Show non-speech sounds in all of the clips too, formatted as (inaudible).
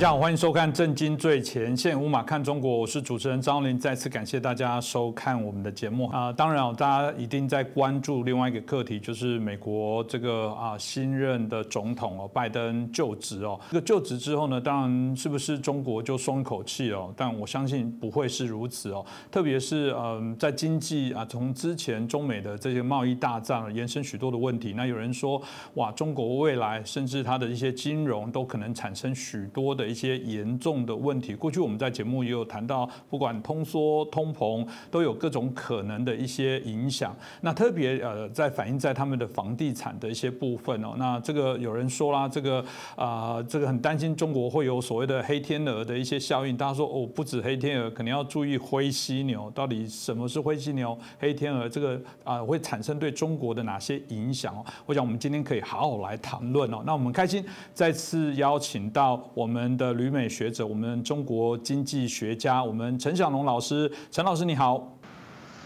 大家好，欢迎收看《震惊最前线》，无马看中国，我是主持人张林。再次感谢大家收看我们的节目啊！当然哦，大家一定在关注另外一个课题，就是美国这个啊新任的总统哦，拜登就职哦。这个就职之后呢，当然是不是中国就松一口气哦？但我相信不会是如此哦。特别是嗯，在经济啊，从之前中美的这些贸易大战延伸许多的问题。那有人说，哇，中国未来甚至它的一些金融都可能产生许多。的一些严重的问题，过去我们在节目也有谈到，不管通缩、通膨，都有各种可能的一些影响。那特别呃，在反映在他们的房地产的一些部分哦。那这个有人说啦，这个啊，这个很担心中国会有所谓的黑天鹅的一些效应。大家说哦，不止黑天鹅，可能要注意灰犀牛。到底什么是灰犀牛、黑天鹅？这个啊，会产生对中国的哪些影响哦？我想我们今天可以好好来谈论哦。那我们开心再次邀请到我们。的旅美学者，我们中国经济学家，我们陈小龙老师，陈老师你好，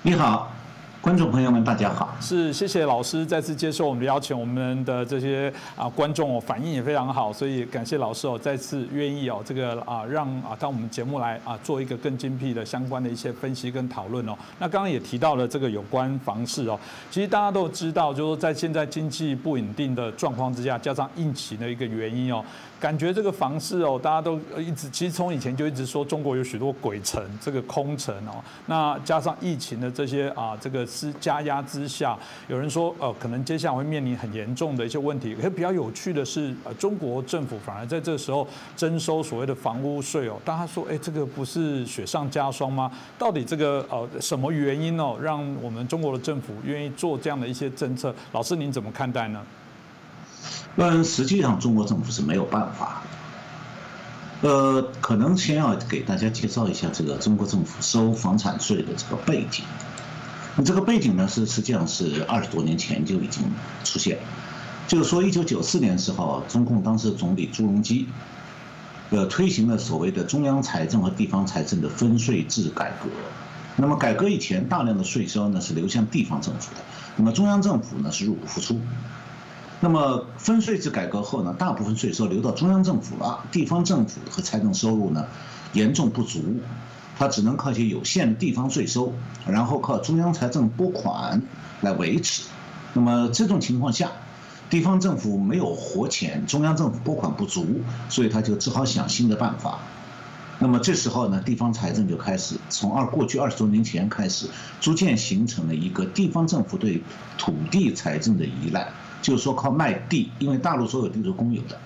你好。观众朋友们，大家好！是谢谢老师再次接受我们的邀请，我们的这些啊观众哦反应也非常好，所以感谢老师哦再次愿意哦这个啊让啊到我们节目来啊做一个更精辟的相关的一些分析跟讨论哦。那刚刚也提到了这个有关房市哦，其实大家都知道，就是在现在经济不稳定的状况之下，加上疫情的一个原因哦，感觉这个房市哦大家都一直其实从以前就一直说中国有许多鬼城，这个空城哦，那加上疫情的这些啊这个。之加压之下，有人说，呃，可能接下来会面临很严重的一些问题。可比较有趣的是，呃，中国政府反而在这时候征收所谓的房屋税哦。大家说，哎，这个不是雪上加霜吗？到底这个呃什么原因哦，让我们中国的政府愿意做这样的一些政策？老师您怎么看待呢？但，实际上中国政府是没有办法。呃，可能先要给大家介绍一下这个中国政府收房产税的这个背景。那这个背景呢，是实际上是二十多年前就已经出现，就是说，一九九四年的时候，中共当时总理朱镕基，呃，推行了所谓的中央财政和地方财政的分税制改革。那么改革以前，大量的税收呢是流向地方政府的，那么中央政府呢是入不敷出。那么分税制改革后呢，大部分税收流到中央政府了，地方政府和财政收入呢严重不足。它只能靠一些有限的地方税收，然后靠中央财政拨款来维持。那么这种情况下，地方政府没有活钱，中央政府拨款不足，所以他就只好想新的办法。那么这时候呢，地方财政就开始从二过去二十多年前开始，逐渐形成了一个地方政府对土地财政的依赖，就是说靠卖地，因为大陆所有地都是公有的，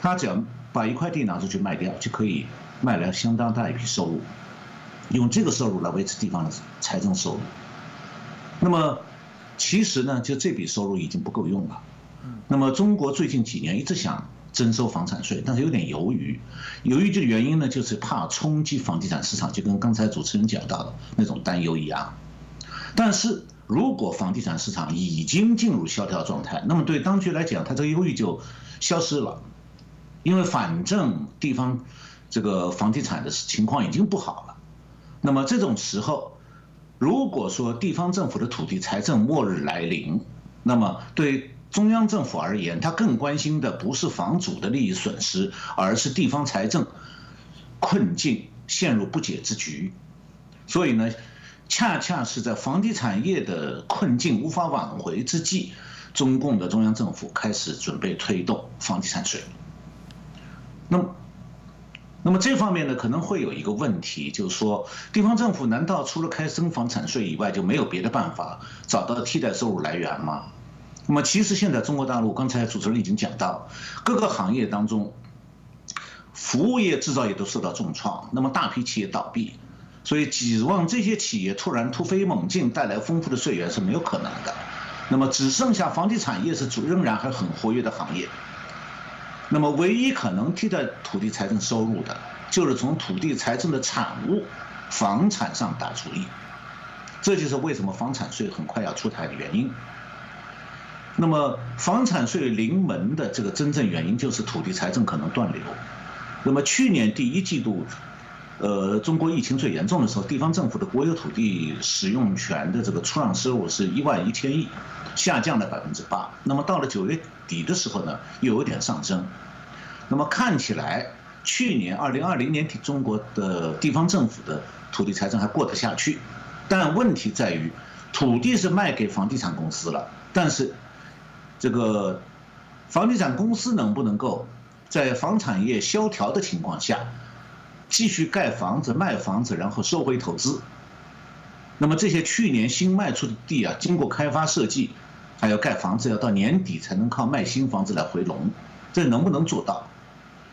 他只要把一块地拿出去卖掉，就可以卖来相当大一批收入。用这个收入来维持地方的财政收入，那么其实呢，就这笔收入已经不够用了。那么中国最近几年一直想征收房产税，但是有点犹豫。犹豫的原因呢，就是怕冲击房地产市场，就跟刚才主持人讲到的那种担忧一样。但是如果房地产市场已经进入萧条状态，那么对当局来讲，他这个忧虑就消失了，因为反正地方这个房地产的情况已经不好了。那么这种时候，如果说地方政府的土地财政末日来临，那么对中央政府而言，他更关心的不是房主的利益损失，而是地方财政困境陷入不解之局。所以呢，恰恰是在房地产业的困境无法挽回之际，中共的中央政府开始准备推动房地产税。那么。那么这方面呢，可能会有一个问题，就是说，地方政府难道除了开征房产税以外，就没有别的办法找到替代收入来源吗？那么其实现在中国大陆，刚才主持人已经讲到，各个行业当中，服务业、制造业都受到重创，那么大批企业倒闭，所以指望这些企业突然突飞猛进，带来丰富的税源是没有可能的。那么只剩下房地产业是主仍然还很活跃的行业。那么，唯一可能替代土地财政收入的，就是从土地财政的产物房产上打主意。这就是为什么房产税很快要出台的原因。那么，房产税临门的这个真正原因，就是土地财政可能断流。那么，去年第一季度，呃，中国疫情最严重的时候，地方政府的国有土地使用权的这个出让收入是一万一千亿。下降了百分之八，那么到了九月底的时候呢，又有点上升。那么看起来，去年二零二零年底，中国的地方政府的土地财政还过得下去，但问题在于，土地是卖给房地产公司了，但是这个房地产公司能不能够在房产业萧条的情况下，继续盖房子、卖房子，然后收回投资？那么这些去年新卖出的地啊，经过开发设计，还要盖房子，要到年底才能靠卖新房子来回笼，这能不能做到？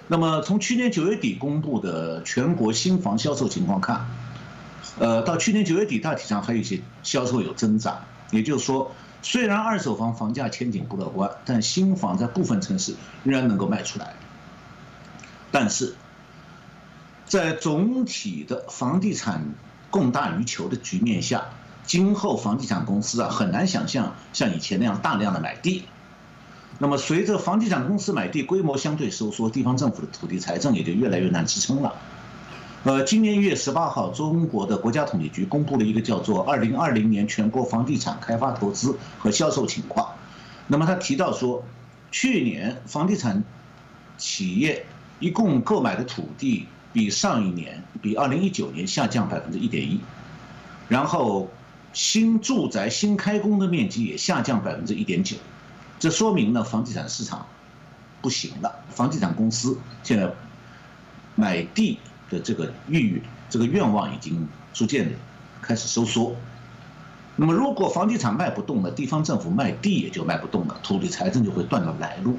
那么从去年九月底公布的全国新房销售情况看，呃，到去年九月底大体上还有一些销售有增长，也就是说，虽然二手房房价前景不乐观，但新房在部分城市仍然能够卖出来。但是，在总体的房地产供大于求的局面下，今后房地产公司啊很难想象像以前那样大量的买地。那么，随着房地产公司买地规模相对收缩，地方政府的土地财政也就越来越难支撑了。呃，今年一月十八号，中国的国家统计局公布了一个叫做《二零二零年全国房地产开发投资和销售情况》。那么他提到说，去年房地产企业一共购买的土地比上一年，比二零一九年下降百分之一点一，然后新住宅新开工的面积也下降百分之一点九。这说明呢，房地产市场不行了。房地产公司现在买地的这个欲、这个愿望已经逐渐的开始收缩。那么，如果房地产卖不动了，地方政府卖地也就卖不动了，土地财政就会断了来路。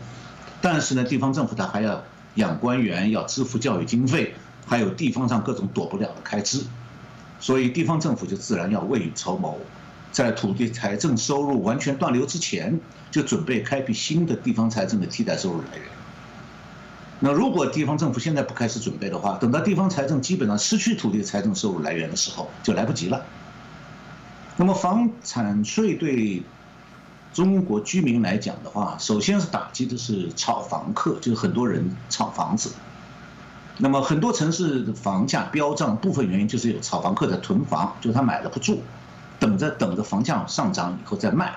但是呢，地方政府它还要养官员，要支付教育经费，还有地方上各种躲不了的开支，所以地方政府就自然要未雨绸缪。在土地财政收入完全断流之前，就准备开辟新的地方财政的替代收入来源。那如果地方政府现在不开始准备的话，等到地方财政基本上失去土地财政收入来源的时候，就来不及了。那么房产税对中国居民来讲的话，首先是打击的是炒房客，就是很多人炒房子。那么很多城市的房价飙涨，部分原因就是有炒房客在囤房，就是他买了不住。等着等着房价上涨以后再卖，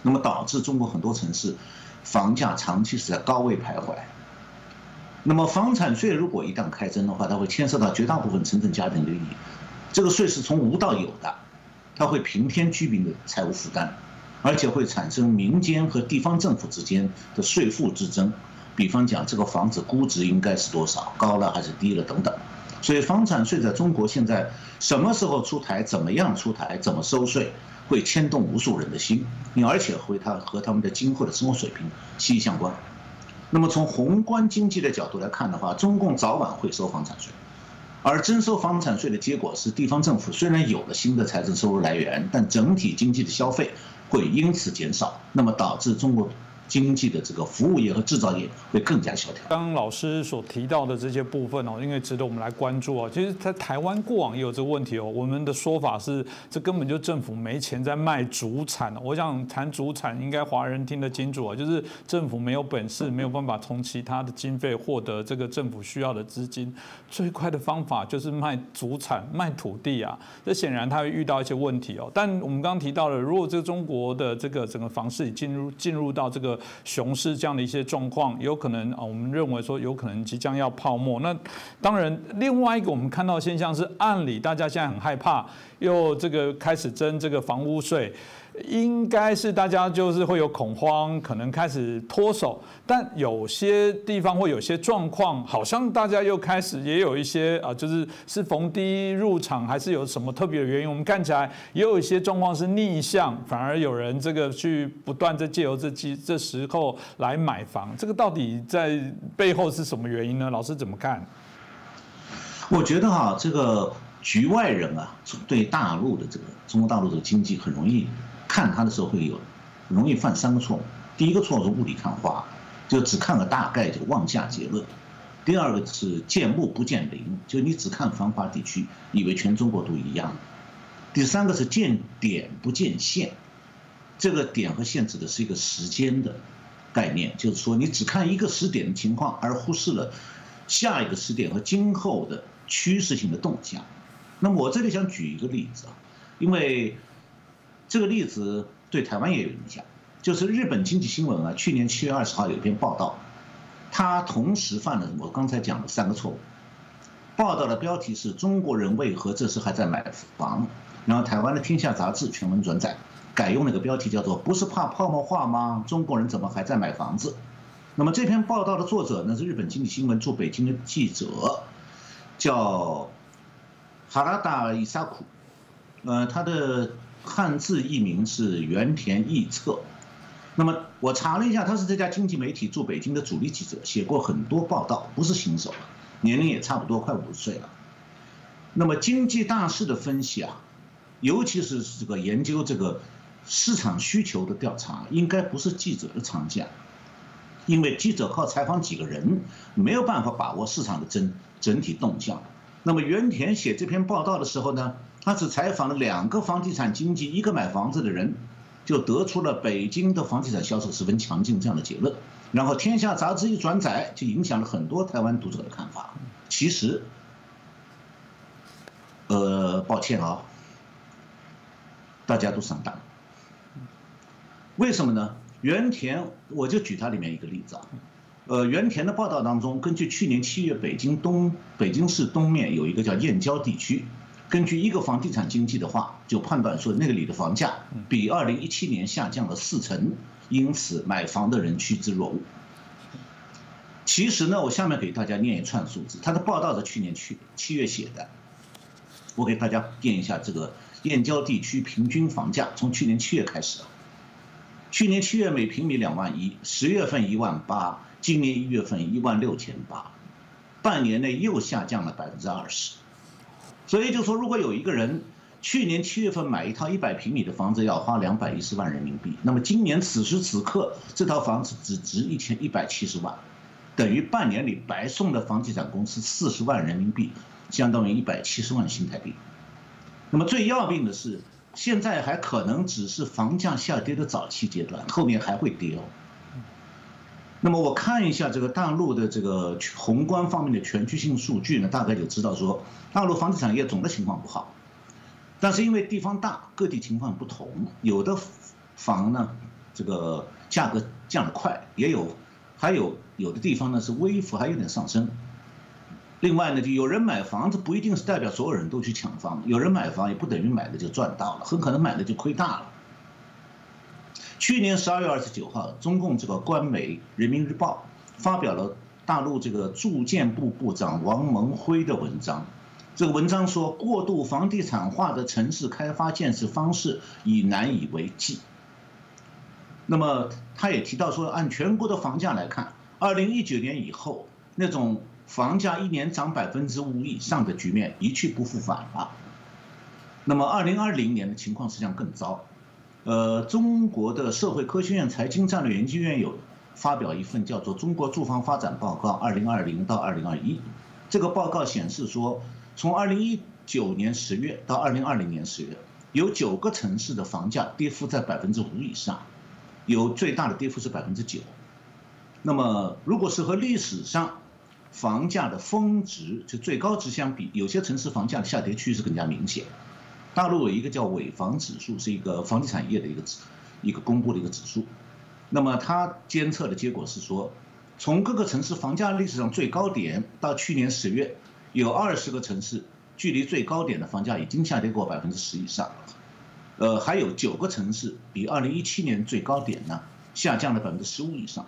那么导致中国很多城市房价长期是在高位徘徊。那么房产税如果一旦开征的话，它会牵涉到绝大部分城镇家庭的利益。这个税是从无到有的，它会平添居民的财务负担，而且会产生民间和地方政府之间的税负之争。比方讲，这个房子估值应该是多少，高了还是低了等等。所以房产税在中国现在什么时候出台、怎么样出台、怎么收税，会牵动无数人的心，你而且会它和他们的今后的生活水平息息相关。那么从宏观经济的角度来看的话，中共早晚会收房产税，而征收房产税的结果是，地方政府虽然有了新的财政收入来源，但整体经济的消费会因此减少，那么导致中国。经济的这个服务业和制造业会更加萧条。刚刚老师所提到的这些部分哦，因为值得我们来关注哦。其实，在台湾过往也有这个问题哦。我们的说法是，这根本就政府没钱在卖主产。我想谈主产，应该华人听得清楚啊，就是政府没有本事，没有办法从其他的经费获得这个政府需要的资金。最快的方法就是卖主产、卖土地啊。这显然他会遇到一些问题哦。但我们刚刚提到了，如果这个中国的这个整个房市已进入进入到这个熊市这样的一些状况，有可能啊，我们认为说有可能即将要泡沫。那当然，另外一个我们看到现象是，按理大家现在很害怕，又这个开始征这个房屋税。应该是大家就是会有恐慌，可能开始脱手，但有些地方会有些状况，好像大家又开始也有一些啊，就是是逢低入场，还是有什么特别的原因？我们看起来也有一些状况是逆向，反而有人这个去不断在借由这机这时候来买房，这个到底在背后是什么原因呢？老师怎么看？我觉得哈，这个局外人啊，对大陆的这个中国大陆的经济很容易。看它的时候会有容易犯三个错误。第一个错误是雾里看花，就只看个大概就妄下结论；第二个是见木不见林，就你只看繁华地区，以为全中国都一样；第三个是见点不见线，这个点和线指的是一个时间的概念，就是说你只看一个时点的情况，而忽视了下一个时点和今后的趋势性的动向。那么我这里想举一个例子啊，因为。这个例子对台湾也有影响，就是日本经济新闻啊，去年七月二十号有一篇报道，他同时犯了我刚才讲的三个错误。报道的标题是中国人为何这时还在买房，然后台湾的《天下》杂志全文转载，改用那个标题叫做“不是怕泡沫化吗？中国人怎么还在买房子？”那么这篇报道的作者呢是日本经济新闻驻北京的记者，叫哈拉达伊萨库，呃，他的汉字译名是原田义策。那么我查了一下，他是这家经济媒体驻北京的主力记者，写过很多报道，不是新手。年龄也差不多快五十岁了，那么经济大势的分析啊，尤其是这个研究这个市场需求的调查，应该不是记者的长项，因为记者靠采访几个人，没有办法把握市场的整整体动向。那么原田写这篇报道的时候呢，他只采访了两个房地产经纪，一个买房子的人，就得出了北京的房地产销售十分强劲这样的结论。然后《天下》杂志一转载，就影响了很多台湾读者的看法。其实，呃，抱歉啊，大家都上当。为什么呢？原田，我就举它里面一个例子啊。呃，原田的报道当中，根据去年七月北京东北京市东面有一个叫燕郊地区，根据一个房地产经济的话，就判断说那个里的房价比二零一七年下降了四成。因此，买房的人趋之若鹜。其实呢，我下面给大家念一串数字，他的报道是去年去七月写的。我给大家念一下这个燕郊地区平均房价，从去年七月开始啊，去年七月每平米两万一，十月份一万八，今年一月份一万六千八，半年内又下降了百分之二十。所以就说，如果有一个人。去年七月份买一套一百平米的房子要花两百一十万人民币，那么今年此时此刻这套房子只值一千一百七十万，等于半年里白送了房地产公司四十万人民币，相当于一百七十万新台币。那么最要命的是，现在还可能只是房价下跌的早期阶段，后面还会跌哦。那么我看一下这个大陆的这个宏观方面的全局性数据呢，大概就知道说，大陆房地产业总的情况不好。但是因为地方大，各地情况不同，有的房呢，这个价格降得快，也有，还有有的地方呢是微幅还有点上升。另外呢，就有人买房子不一定是代表所有人都去抢房，有人买房也不等于买了就赚到了，很可能买了就亏大了。去年十二月二十九号，中共这个官媒《人民日报》发表了大陆这个住建部部长王蒙辉的文章。这个文章说，过度房地产化的城市开发建设方式已难以为继。那么，他也提到说，按全国的房价来看，二零一九年以后，那种房价一年涨百分之五以上的局面一去不复返了。那么，二零二零年的情况实际上更糟。呃，中国的社会科学院财经战略研究院有发表一份叫做《中国住房发展报告（二零二零到二零二一）》，这个报告显示说。从二零一九年十月到二零二零年十月，有九个城市的房价跌幅在百分之五以上，有最大的跌幅是百分之九。那么，如果是和历史上房价的峰值就最高值相比，有些城市房价的下跌趋势更加明显。大陆有一个叫尾房指数，是一个房地产业的一个指一个公布的一个指数。那么它监测的结果是说，从各个城市房价历史上最高点到去年十月。有二十个城市距离最高点的房价已经下跌过百分之十以上，呃，还有九个城市比二零一七年最高点呢下降了百分之十五以上。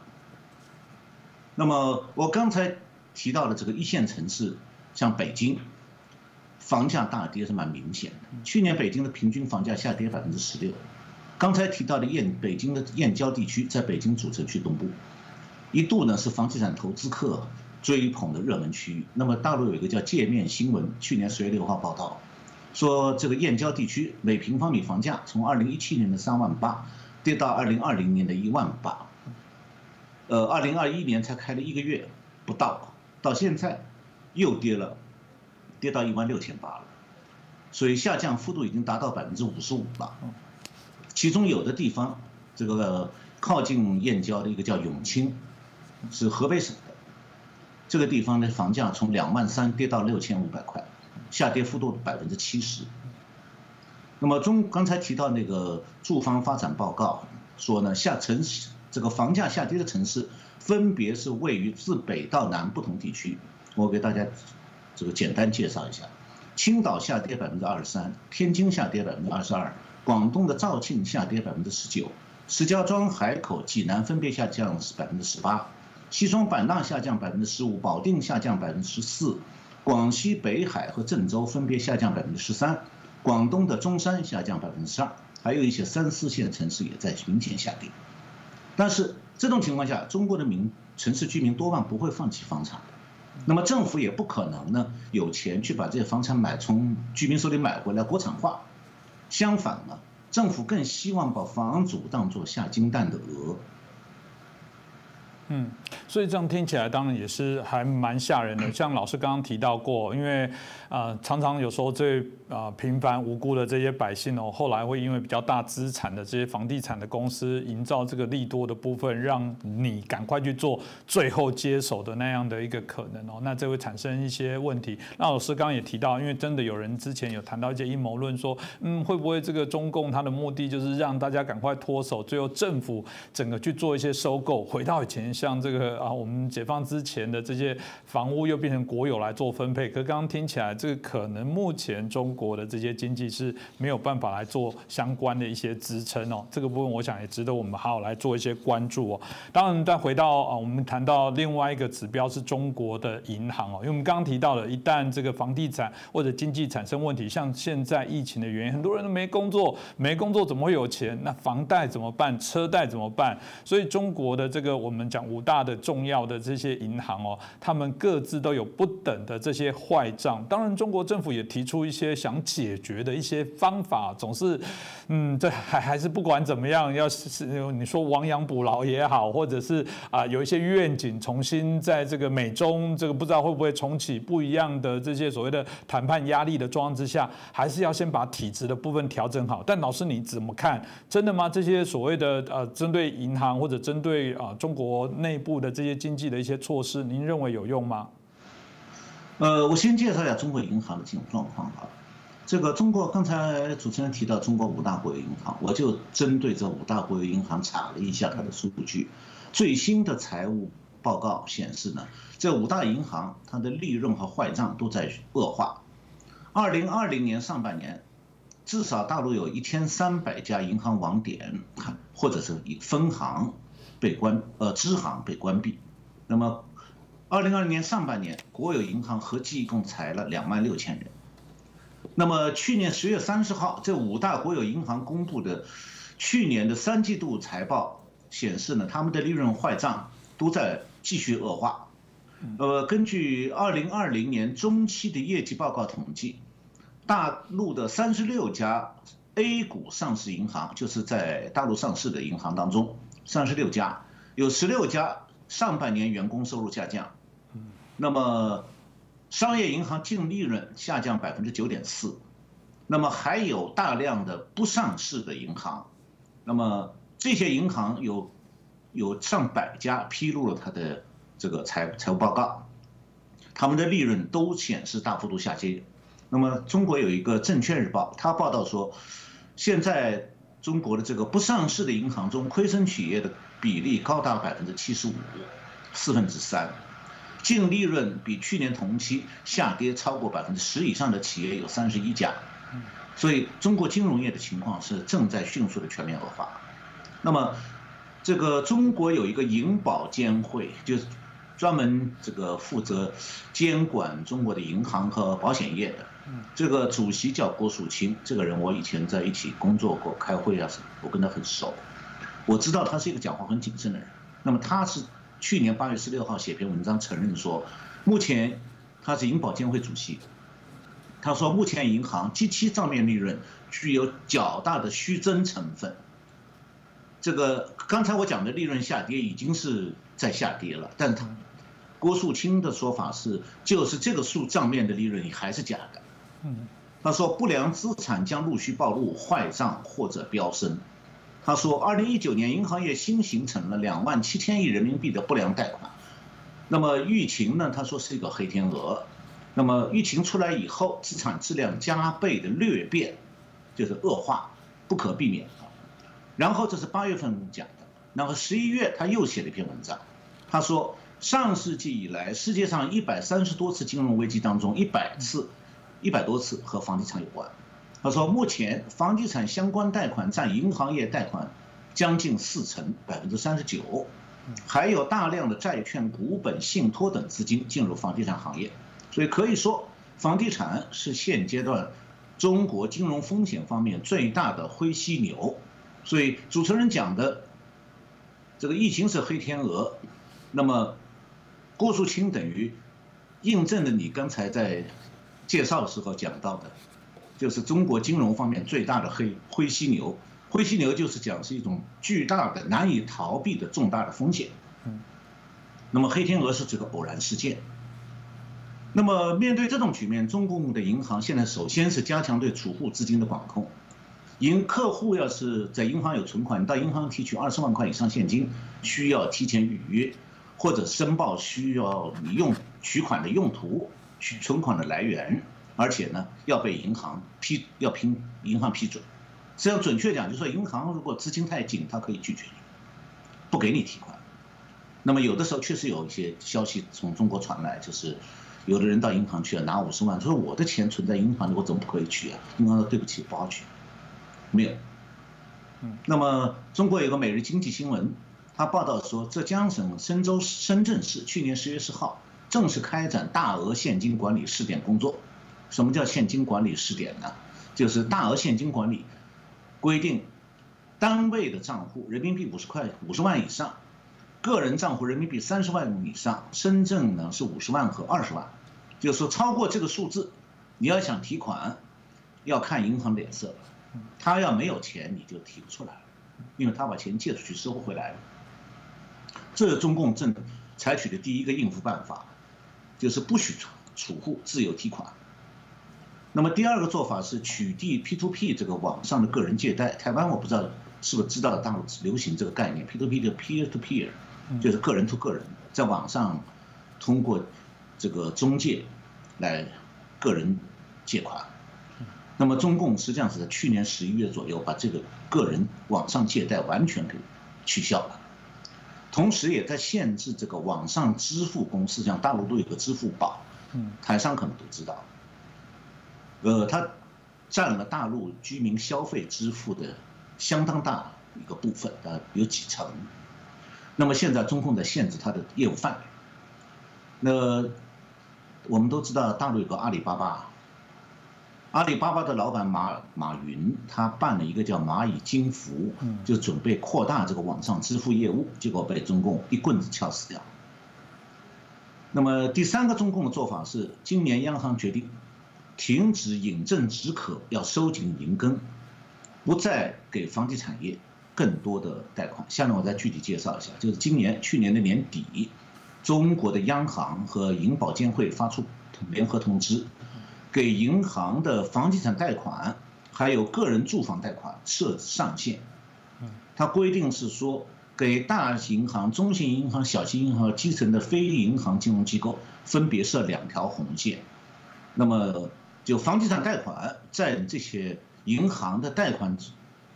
那么我刚才提到的这个一线城市，像北京，房价大跌是蛮明显的。去年北京的平均房价下跌百分之十六。刚才提到的燕北京的燕郊地区，在北京主城区东部，一度呢是房地产投资客。追捧的热门区域。那么大陆有一个叫界面新闻，去年十月六号报道，说这个燕郊地区每平方米房价从二零一七年的三万八跌到二零二零年的一万八，呃，二零二一年才开了一个月不到，到现在又跌了，跌到一万六千八了，所以下降幅度已经达到百分之五十五了。其中有的地方，这个靠近燕郊的一个叫永清，是河北省的。这个地方的房价从两万三跌到六千五百块，下跌幅度百分之七十。那么中刚才提到那个住房发展报告说呢，下城这个房价下跌的城市，分别是位于自北到南不同地区。我给大家这个简单介绍一下：青岛下跌百分之二十三，天津下跌百分之二十二，广东的肇庆下跌百分之十九，石家庄、海口、济南分别下降百分之十八，西双版纳下降百分之十五，保定下降百分之十四，广西北海和郑州分别下降百分之十三，广东的中山下降百分之十二。还有一些三四线城市也在明显下跌，但是这种情况下，中国的民城市居民多半不会放弃房产，那么政府也不可能呢有钱去把这些房产买从居民手里买回来国产化，相反呢，政府更希望把房主当做下金蛋的鹅。嗯，所以这样听起来当然也是还蛮吓人的。像老师刚刚提到过，因为啊常常有时候这啊平凡无辜的这些百姓哦，后来会因为比较大资产的这些房地产的公司营造这个利多的部分，让你赶快去做最后接手的那样的一个可能哦，那这会产生一些问题。那老师刚刚也提到，因为真的有人之前有谈到一些阴谋论，说嗯会不会这个中共它的目的就是让大家赶快脱手，最后政府整个去做一些收购，回到以前。像这个啊，我们解放之前的这些房屋又变成国有来做分配，可刚刚听起来，这个可能目前中国的这些经济是没有办法来做相关的一些支撑哦。这个部分我想也值得我们好好来做一些关注哦。当然，再回到啊，我们谈到另外一个指标是中国的银行哦，因为我们刚刚提到了，一旦这个房地产或者经济产生问题，像现在疫情的原因，很多人都没工作，没工作怎么会有钱？那房贷怎么办？车贷怎么办？所以中国的这个我们讲。五大的重要的这些银行哦，他们各自都有不等的这些坏账。当然，中国政府也提出一些想解决的一些方法，总是，嗯，这还还是不管怎么样，要是你说亡羊补牢也好，或者是啊有一些愿景，重新在这个美中这个不知道会不会重启不一样的这些所谓的谈判压力的状况之下，还是要先把体制的部分调整好。但老师你怎么看？真的吗？这些所谓的呃针对银行或者针对啊中国？内部的这些经济的一些措施，您认为有用吗？呃，我先介绍一下中国银行的金融状况啊。这个中国刚才主持人提到中国五大国有银行，我就针对这五大国有银行查了一下它的数据。最新的财务报告显示呢，这五大银行它的利润和坏账都在恶化。二零二零年上半年，至少大陆有一千三百家银行网点或者是以分行。被关呃支行被关闭，那么，二零二零年上半年国有银行合计一共裁了两万六千人。那么去年十月三十号，这五大国有银行公布的去年的三季度财报显示呢，他们的利润坏账都在继续恶化。呃，根据二零二零年中期的业绩报告统计，大陆的三十六家 A 股上市银行，就是在大陆上市的银行当中。三十六家，有十六家上半年员工收入下降，那么商业银行净利润下降百分之九点四，那么还有大量的不上市的银行，那么这些银行有有上百家披露了它的这个财财务报告，他们的利润都显示大幅度下跌。那么中国有一个证券日报，它报道说，现在。中国的这个不上市的银行中，亏损企业的比例高达百分之七十五，四分之三，净利润比去年同期下跌超过百分之十以上的企业有三十一家，所以中国金融业的情况是正在迅速的全面恶化。那么，这个中国有一个银保监会，就是专门这个负责监管中国的银行和保险业的。这个主席叫郭树清，这个人我以前在一起工作过，开会啊什么，我跟他很熟。我知道他是一个讲话很谨慎的人。那么他是去年八月十六号写篇文章承认说，目前他是银保监会主席。他说目前银行及其账面利润具有较大的虚增成分。这个刚才我讲的利润下跌已经是在下跌了，但他郭树清的说法是，就是这个数账面的利润还是假的。他说不良资产将陆续暴露，坏账或者飙升。他说，二零一九年银行业新形成了两万七千亿人民币的不良贷款。那么疫情呢？他说是一个黑天鹅。那么疫情出来以后，资产质量加倍的略变，就是恶化，不可避免。然后这是八月份讲的，然后十一月他又写了一篇文章，他说上世纪以来世界上一百三十多次金融危机当中，一百次，一百多次和房地产有关。他说目前房地产相关贷款占银行业贷款将近四成，百分之三十九，还有大量的债券、股本、信托等资金进入房地产行业，所以可以说房地产是现阶段中国金融风险方面最大的灰犀牛。所以主持人讲的。这个疫情是黑天鹅，那么郭树清等于印证了你刚才在介绍的时候讲到的，就是中国金融方面最大的黑灰犀牛。灰犀牛就是讲是一种巨大的难以逃避的重大的风险。嗯。那么黑天鹅是这个偶然事件。那么面对这种局面，中共的银行现在首先是加强对储户资金的管控。银客户要是在银行有存款，到银行提取二十万块以上现金，需要提前预约，或者申报需要你用取款的用途、取存款的来源，而且呢要被银行批，要凭银行批准。实际上准确讲，就是说银行如果资金太紧，它可以拒绝你，不给你提款。那么有的时候确实有一些消息从中国传来，就是有的人到银行去了拿五十万，说我的钱存在银行里，我怎么不可以取啊？银行说对不起，不好取。没有，嗯，那么中国有个每日经济新闻，他报道说，浙江省深州深圳市去年十月十号正式开展大额现金管理试点工作。什么叫现金管理试点呢？就是大额现金管理规定，单位的账户人民币五十块五十万以上，个人账户人民币三十万以上，深圳呢是五十万和二十万，就是说超过这个数字，你要想提款，要看银行脸色。他要没有钱，你就提不出来，因为他把钱借出去收不回来了。这是中共正采取的第一个应付办法，就是不许储户自由提款。那么第二个做法是取缔 P2P 这个网上的个人借贷。台湾我不知道是不是知道大陆流行这个概念，P2P 的 Peer to Peer，就是个人 to 个人，在网上通过这个中介来个人借款。那么中共实际上是在去年十一月左右把这个个人网上借贷完全给取消了，同时也在限制这个网上支付公司，像大陆都有个支付宝，嗯，台商可能都知道，呃，它占了大陆居民消费支付的相当大一个部分，呃，有几成。那么现在中共在限制它的业务范围。那我们都知道大陆有个阿里巴巴。阿里巴巴的老板马马云，他办了一个叫蚂蚁金服，就准备扩大这个网上支付业务，结果被中共一棍子敲死掉。那么第三个中共的做法是，今年央行决定停止饮鸩止渴，要收紧银根，不再给房地产业更多的贷款。下面我再具体介绍一下，就是今年去年的年底，中国的央行和银保监会发出联合通知。给银行的房地产贷款，还有个人住房贷款设上限。它规定是说，给大型银行、中型银行、小型银行和、基层的非银行金融机构分别设两条红线。那么，就房地产贷款占这些银行的贷款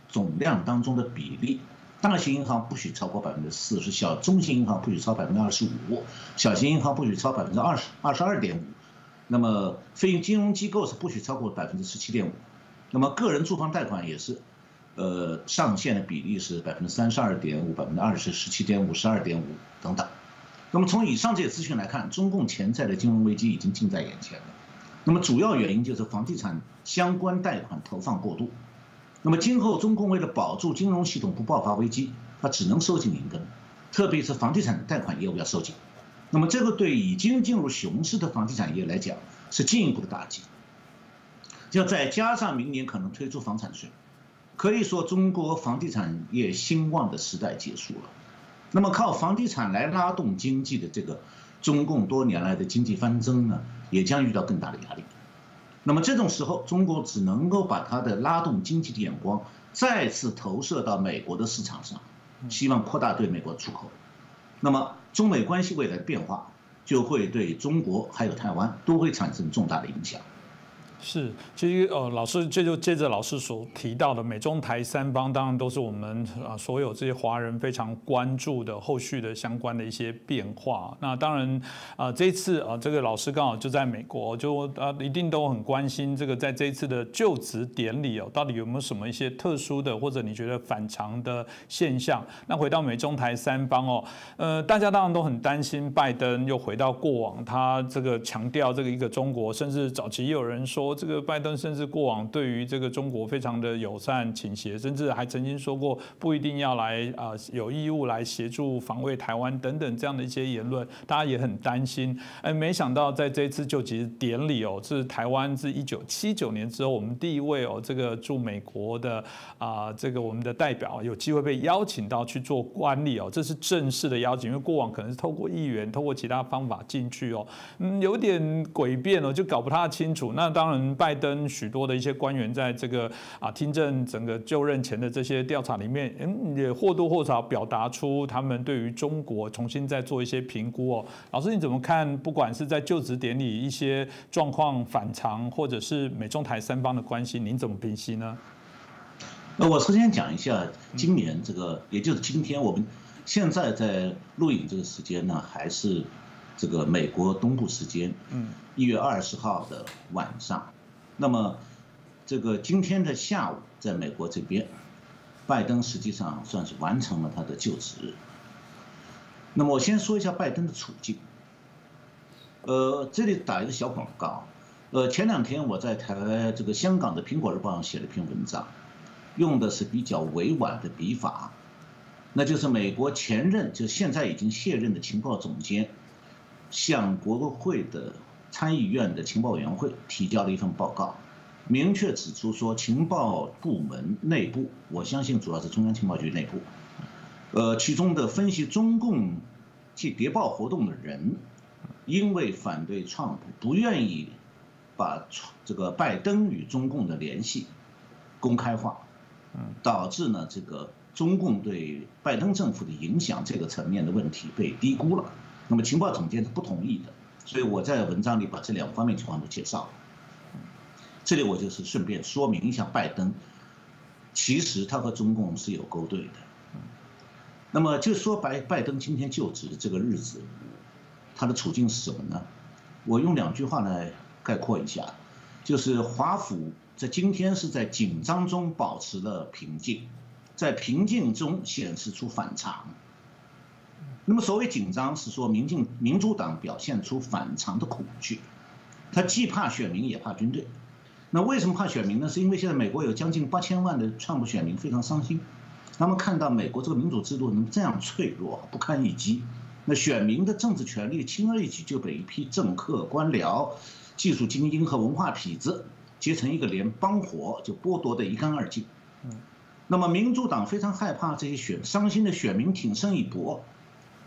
总量当中的比例，大型银行不许超过百分之四十，小中型银行不许超百分之二十五，小型银行不许超百分之二十二十二点五。那么非金融机构是不许超过百分之十七点五，那么个人住房贷款也是，呃，上限的比例是百分之三十二点五、百分之二十、十七点五、十二点五等等。那么从以上这些资讯来看，中共潜在的金融危机已经近在眼前了。那么主要原因就是房地产相关贷款投放过度。那么今后中共为了保住金融系统不爆发危机，它只能收紧银根，特别是房地产贷款业务要收紧。那么这个对已经进入熊市的房地产业来讲是进一步的打击，要再加上明年可能推出房产税，可以说中国房地产业兴旺的时代结束了。那么靠房地产来拉动经济的这个中共多年来的经济翻增呢，也将遇到更大的压力。那么这种时候，中国只能够把它的拉动经济的眼光再次投射到美国的市场上，希望扩大对美国出口。那么。中美关系未来的变化，就会对中国还有台湾都会产生重大的影响。是，其实呃，老师这就接着老师所提到的美中台三方，当然都是我们啊所有这些华人非常关注的后续的相关的一些变化。那当然啊，这次啊，这个老师刚好就在美国，就啊一定都很关心这个在这一次的就职典礼哦，到底有没有什么一些特殊的或者你觉得反常的现象？那回到美中台三方哦，呃，大家当然都很担心拜登又回到过往，他这个强调这个一个中国，甚至早期也有人说。这个拜登甚至过往对于这个中国非常的友善倾斜，甚至还曾经说过不一定要来啊有义务来协助防卫台湾等等这样的一些言论，大家也很担心。哎，没想到在这次就职典礼哦，是台湾自一九七九年之后，我们第一位哦这个驻美国的啊这个我们的代表有机会被邀请到去做官吏哦，这是正式的邀请，因为过往可能是透过议员、透过其他方法进去哦，嗯，有点诡辩哦，就搞不太清楚。那当然。拜登许多的一些官员在这个啊听证整个就任前的这些调查里面，嗯，也或多或少表达出他们对于中国重新再做一些评估哦。老师你怎么看？不管是在就职典礼一些状况反常，或者是美中台三方的关系，您怎么分析呢？那我首先讲一下今年这个，也就是今天我们现在在录影这个时间呢，还是。这个美国东部时间，嗯，一月二十号的晚上，那么这个今天的下午，在美国这边，拜登实际上算是完成了他的就职。那么我先说一下拜登的处境。呃，这里打一个小广告，呃，前两天我在台这个香港的《苹果日报》上写了一篇文章，用的是比较委婉的笔法，那就是美国前任，就现在已经卸任的情报总监。向国会的参议院的情报委员会提交了一份报告，明确指出说，情报部门内部，我相信主要是中央情报局内部，呃，其中的分析中共去谍报活动的人，因为反对川普，不愿意把这个拜登与中共的联系公开化，导致呢这个中共对拜登政府的影响这个层面的问题被低估了。那么情报总监是不同意的，所以我在文章里把这两方面情况都介绍了。这里我就是顺便说明一下，拜登其实他和中共是有勾兑的。那么就说白拜登今天就职这个日子，他的处境是什么呢？我用两句话来概括一下，就是华府在今天是在紧张中保持了平静，在平静中显示出反常。那么所谓紧张，是说民进民主党表现出反常的恐惧，他既怕选民也怕军队。那为什么怕选民呢？是因为现在美国有将近八千万的创普选民非常伤心，他们看到美国这个民主制度能这样脆弱不堪一击，那选民的政治权利轻而易举就被一批政客、官僚、技术精英和文化痞子结成一个联帮伙，就剥夺得一干二净。那么民主党非常害怕这些选伤心的选民挺身一搏。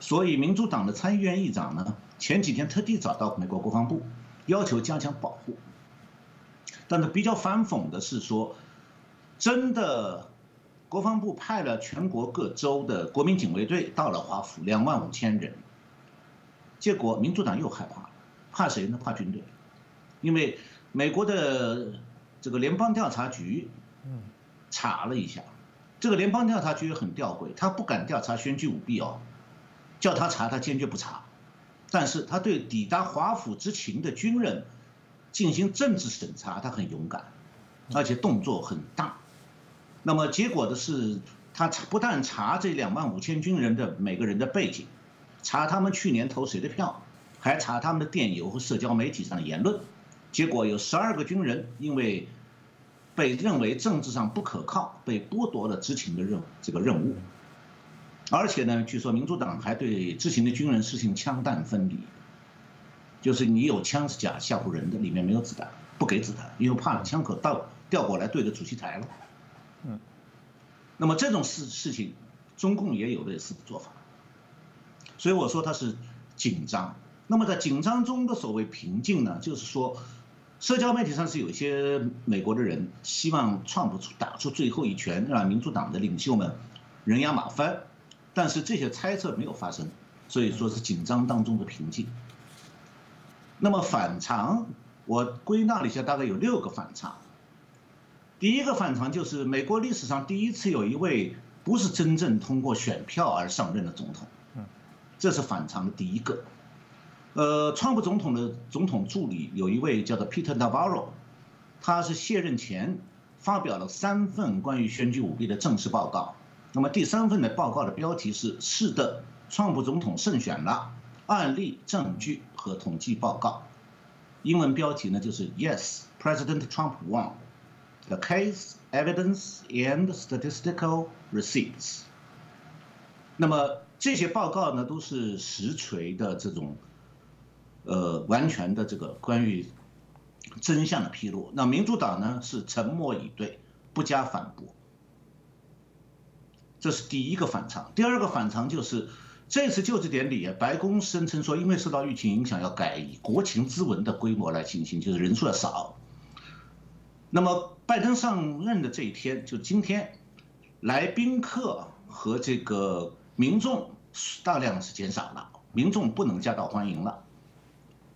所以，民主党的参议院议长呢，前几天特地找到美国国防部，要求加强保护。但是比较反讽的是说，真的，国防部派了全国各州的国民警卫队到了华府，两万五千人。结果民主党又害怕了，怕谁呢？怕军队，因为美国的这个联邦调查局，查了一下，这个联邦调查局很吊诡，他不敢调查选举舞弊哦。叫他查，他坚决不查，但是他对抵达华府执勤的军人进行政治审查，他很勇敢，而且动作很大。那么结果的是，他不但查这两万五千军人的每个人的背景，查他们去年投谁的票，还查他们的电邮和社交媒体上的言论。结果有十二个军人因为被认为政治上不可靠，被剥夺了执勤的任务这个任务。而且呢，据说民主党还对知情的军人实行枪弹分离，就是你有枪是假吓唬人的，里面没有子弹，不给子弹，因为怕枪口倒调过来对着主席台了。嗯，那么这种事事情，中共也有类似的做法，所以我说他是紧张。那么在紧张中的所谓平静呢，就是说，社交媒体上是有一些美国的人希望创不出打出最后一拳，让民主党的领袖们人仰马翻。但是这些猜测没有发生，所以说是紧张当中的平静。那么反常我归纳了一下，大概有六个反常。第一个反常就是美国历史上第一次有一位不是真正通过选票而上任的总统，这是反常的第一个。呃，川普总统的总统助理有一位叫做 Peter Navarro，他是卸任前发表了三份关于选举舞弊的正式报告。那么第三份的报告的标题是“是的，川普总统胜选了”，案例、证据和统计报告。英文标题呢就是 “Yes, President Trump won”。The case, evidence, and statistical receipts。那么这些报告呢，都是实锤的这种，呃，完全的这个关于真相的披露。那民主党呢是沉默以对，不加反驳。这是第一个反常。第二个反常就是这次就职典礼，白宫声称说，因为受到疫情影响，要改以国情咨文的规模来进行，就是人数要少。那么拜登上任的这一天，就今天，来宾客和这个民众大量是减少了，民众不能夹道欢迎了，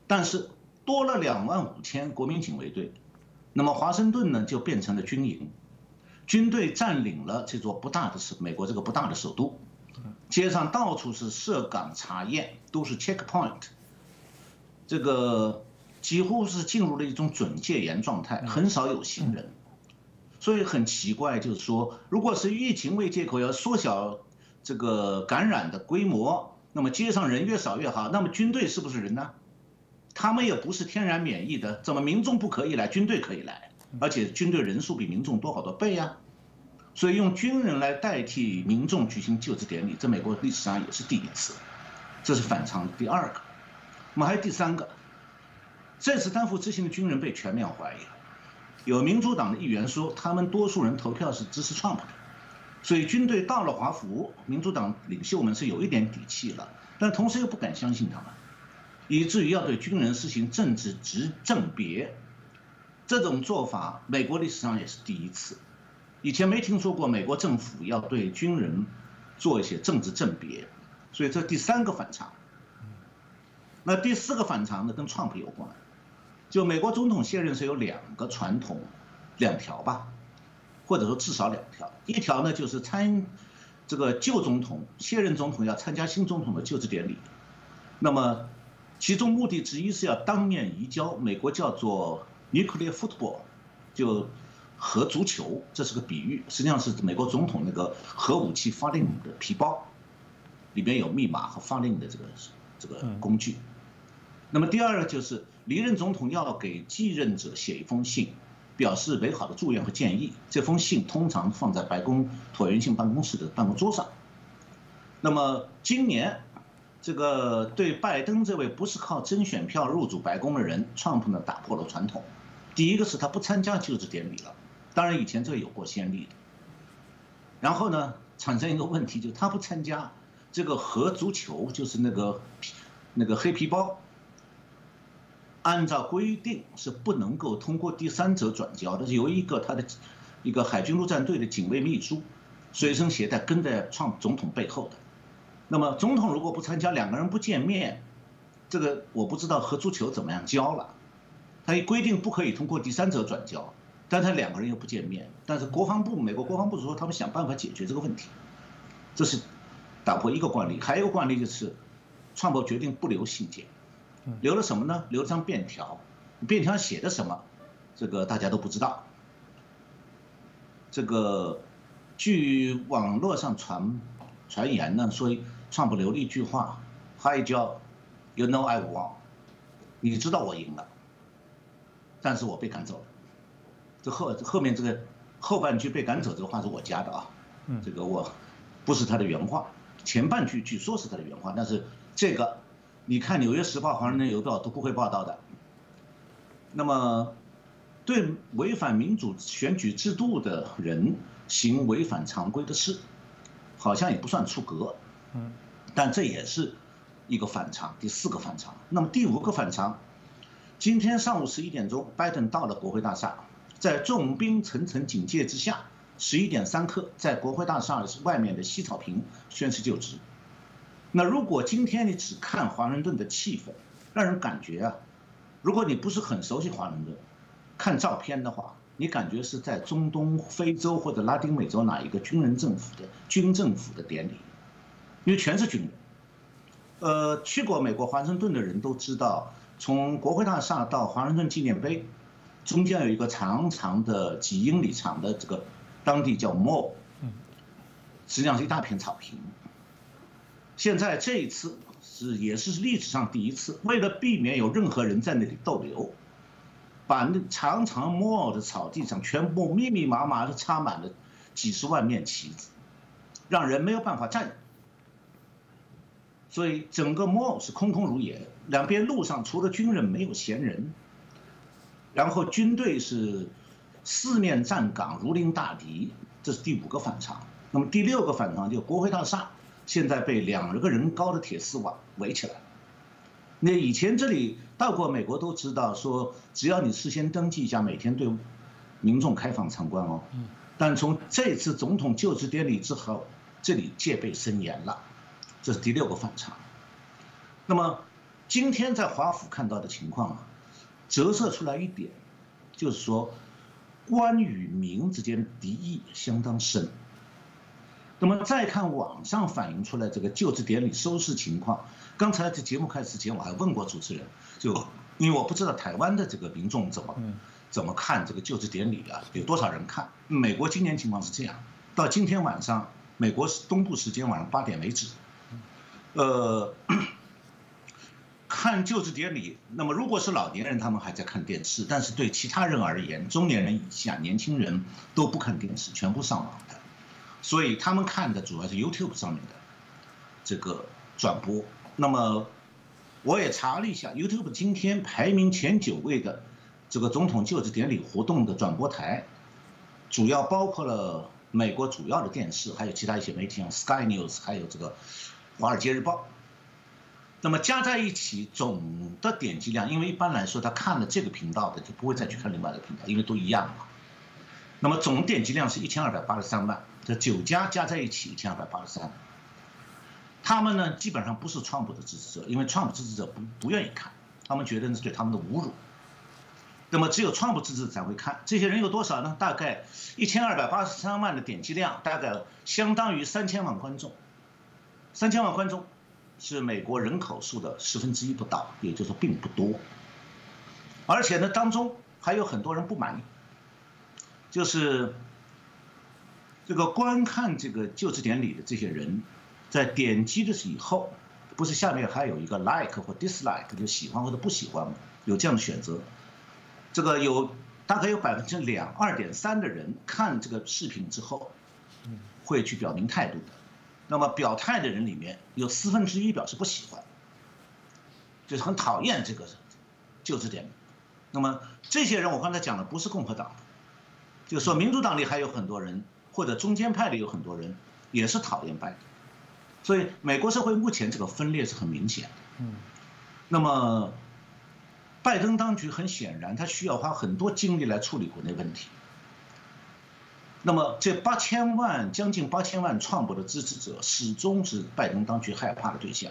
但是多了两万五千国民警卫队，那么华盛顿呢就变成了军营，军队占领了这座不大的首美国这个不大的首都，街上到处是设岗查验，都是 checkpoint，这个。几乎是进入了一种准戒严状态，很少有行人，所以很奇怪，就是说，如果是疫情为借口要缩小这个感染的规模，那么街上人越少越好。那么军队是不是人呢？他们也不是天然免疫的，怎么民众不可以来，军队可以来？而且军队人数比民众多好多倍呀。所以用军人来代替民众举行就职典礼，在美国历史上也是第一次，这是反常的第二个。我们还有第三个。这次担负执行的军人被全面怀疑了，有民主党的议员说，他们多数人投票是支持 Trump 的，所以军队到了华府，民主党领袖们是有一点底气了，但同时又不敢相信他们，以至于要对军人实行政治执政别，这种做法美国历史上也是第一次，以前没听说过美国政府要对军人做一些政治政别，所以这第三个反常。那第四个反常呢，跟创普有关。就美国总统卸任是有两个传统，两条吧，或者说至少两条。一条呢就是参这个旧总统卸任总统要参加新总统的就职典礼，那么其中目的之一是要当面移交美国叫做 nuclear football，就核足球，这是个比喻，实际上是美国总统那个核武器发令的皮包，里边有密码和发令的这个这个工具。那么第二个就是离任总统要给继任者写一封信，表示美好的祝愿和建议。这封信通常放在白宫椭圆形办公室的办公桌上。那么今年，这个对拜登这位不是靠真选票入主白宫的人，Trump 呢打破了传统。第一个是他不参加就职典礼了，当然以前这有过先例的。然后呢，产生一个问题，就是他不参加这个核足球，就是那个那个黑皮包。按照规定是不能够通过第三者转交的，有一个他的一个海军陆战队的警卫秘书随身携带跟在创总统背后的。那么总统如果不参加，两个人不见面，这个我不知道和足球怎么样交了。他一规定不可以通过第三者转交，但他两个人又不见面。但是国防部美国国防部说他们想办法解决这个问题，这是打破一个惯例。还有一个惯例就是，创博决定不留信件。留了什么呢？留了张便条，便条写的什么？这个大家都不知道。这个据网络上传传言呢，说创不留了一句话，Hi Joe，You know I won，你知道我赢了，但是我被赶走了。这后后面这个后半句被赶走这个话是我加的啊，这个我不是他的原话，前半句据说是他的原话，但是这个。你看《纽约时报》《华盛顿邮报》都不会报道的。那么，对违反民主选举制度的人行违反常规的事，好像也不算出格。嗯。但这也是一个反常，第四个反常。那么第五个反常，今天上午十一点钟，拜登到了国会大厦，在重兵层层警戒之下，十一点三刻，在国会大厦外面的西草坪宣誓就职。那如果今天你只看华盛顿的气氛，让人感觉啊，如果你不是很熟悉华盛顿，看照片的话，你感觉是在中东、非洲或者拉丁美洲哪一个军人政府的军政府的典礼，因为全是军人。呃，去过美国华盛顿的人都知道，从国会大厦到华盛顿纪念碑，中间有一个长长的几英里长的这个，当地叫 Mall，实际上是一大片草坪。现在这一次是也是历史上第一次，为了避免有任何人在那里逗留，把那长长 Mall 的草地上全部密密麻麻的插满了几十万面旗子，让人没有办法站。所以整个 mall 是空空如也，两边路上除了军人没有闲人，然后军队是四面站岗如临大敌，这是第五个反常。那么第六个反常就国会大厦现在被两个人高的铁丝网围起来。那以前这里到过美国都知道，说只要你事先登记一下，每天对民众开放参观哦。但从这次总统就职典礼之后，这里戒备森严了。这是第六个反常。那么，今天在华府看到的情况啊，折射出来一点，就是说，官与民之间敌意相当深。那么再看网上反映出来这个就职典礼收视情况，刚才在节目开始之前我还问过主持人，就因为我不知道台湾的这个民众怎么怎么看这个就职典礼啊，有多少人看？美国今年情况是这样，到今天晚上，美国东部时间晚上八点为止。呃，看就职典礼，那么如果是老年人，他们还在看电视；但是对其他人而言，中年人以下、年轻人都不看电视，全部上网的，所以他们看的主要是 YouTube 上面的这个转播。那么我也查了一下，YouTube 今天排名前九位的这个总统就职典礼活动的转播台，主要包括了美国主要的电视，还有其他一些媒体，像 Sky News，还有这个。《华尔街日报》，那么加在一起总的点击量，因为一般来说他看了这个频道的就不会再去看另外一个频道，因为都一样嘛。那么总点击量是一千二百八十三万，这九家加在一起一千二百八十三。他们呢基本上不是川普的支持者，因为川普支持者不不愿意看，他们觉得那是对他们的侮辱。那么只有川普支持才会看，这些人有多少呢？大概一千二百八十三万的点击量，大概相当于三千万观众。三千万观众是美国人口数的十分之一不到，也就是说并不多。而且呢，当中还有很多人不满意，就是这个观看这个就职典礼的这些人，在点击的以后，不是下面还有一个 like 或 dislike，就喜欢或者不喜欢吗？有这样的选择。这个有大概有百分之两二点三的人看这个视频之后，会去表明态度的。那么表态的人里面有四分之一表示不喜欢，就是很讨厌这个就职典礼。那么这些人我刚才讲的不是共和党，就说民主党里还有很多人，或者中间派里有很多人也是讨厌拜登。所以美国社会目前这个分裂是很明显的。嗯。那么拜登当局很显然他需要花很多精力来处理国内问题。那么这八千万将近八千万川普的支持者始终是拜登当局害怕的对象。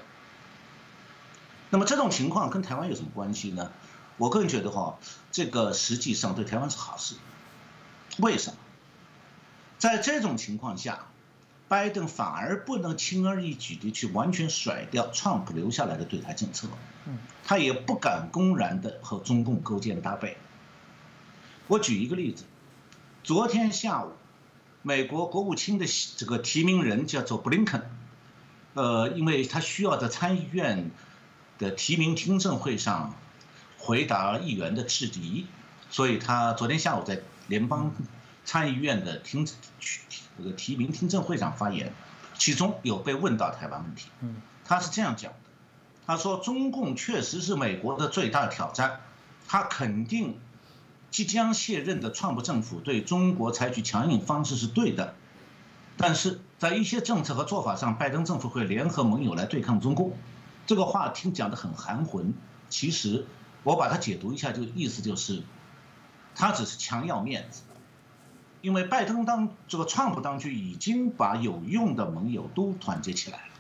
那么这种情况跟台湾有什么关系呢？我个人觉得哈，这个实际上对台湾是好事。为什么？在这种情况下，拜登反而不能轻而易举地去完全甩掉川普留下来的对台政策。他也不敢公然的和中共勾肩搭背。我举一个例子。昨天下午，美国国务卿的这个提名人叫做布林肯，呃，因为他需要在参议院的提名听证会上回答议员的质疑，所以他昨天下午在联邦参议院的听这个提名听证会上发言，其中有被问到台湾问题，他是这样讲的，他说中共确实是美国的最大挑战，他肯定。即将卸任的川普政府对中国采取强硬方式是对的，但是在一些政策和做法上，拜登政府会联合盟友来对抗中共。这个话听讲的很含混，其实我把它解读一下，就意思就是，他只是强要面子，因为拜登当这个川普当局已经把有用的盟友都团结起来了。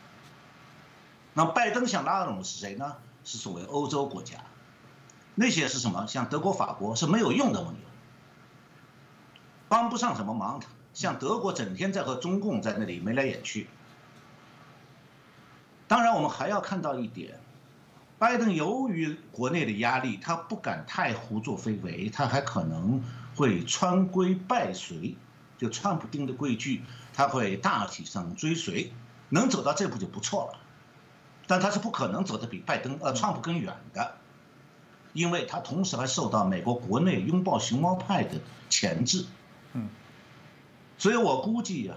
那拜登想拉拢的是谁呢？是所谓欧洲国家。那些是什么？像德国、法国是没有用的盟友，帮不上什么忙。像德国整天在和中共在那里眉来眼去。当然，我们还要看到一点，拜登由于国内的压力，他不敢太胡作非为，他还可能会穿规败随，就川普定的规矩，他会大体上追随，能走到这步就不错了。但他是不可能走得比拜登呃川普更远的。因为他同时还受到美国国内拥抱熊猫派的钳制，嗯，所以我估计呀，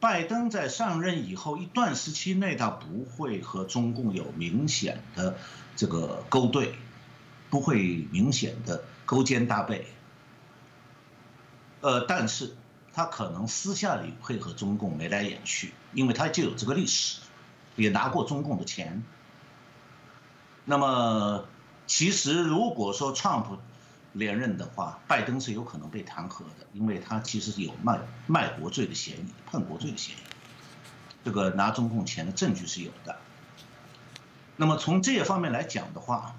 拜登在上任以后一段时期内，他不会和中共有明显的这个勾兑，不会明显的勾肩搭背，呃，但是他可能私下里会和中共眉来眼去，因为他就有这个历史，也拿过中共的钱，那么。其实，如果说川普连任的话，拜登是有可能被弹劾的，因为他其实有卖卖国罪的嫌疑、叛国罪的嫌疑，这个拿中共钱的证据是有的。那么从这些方面来讲的话，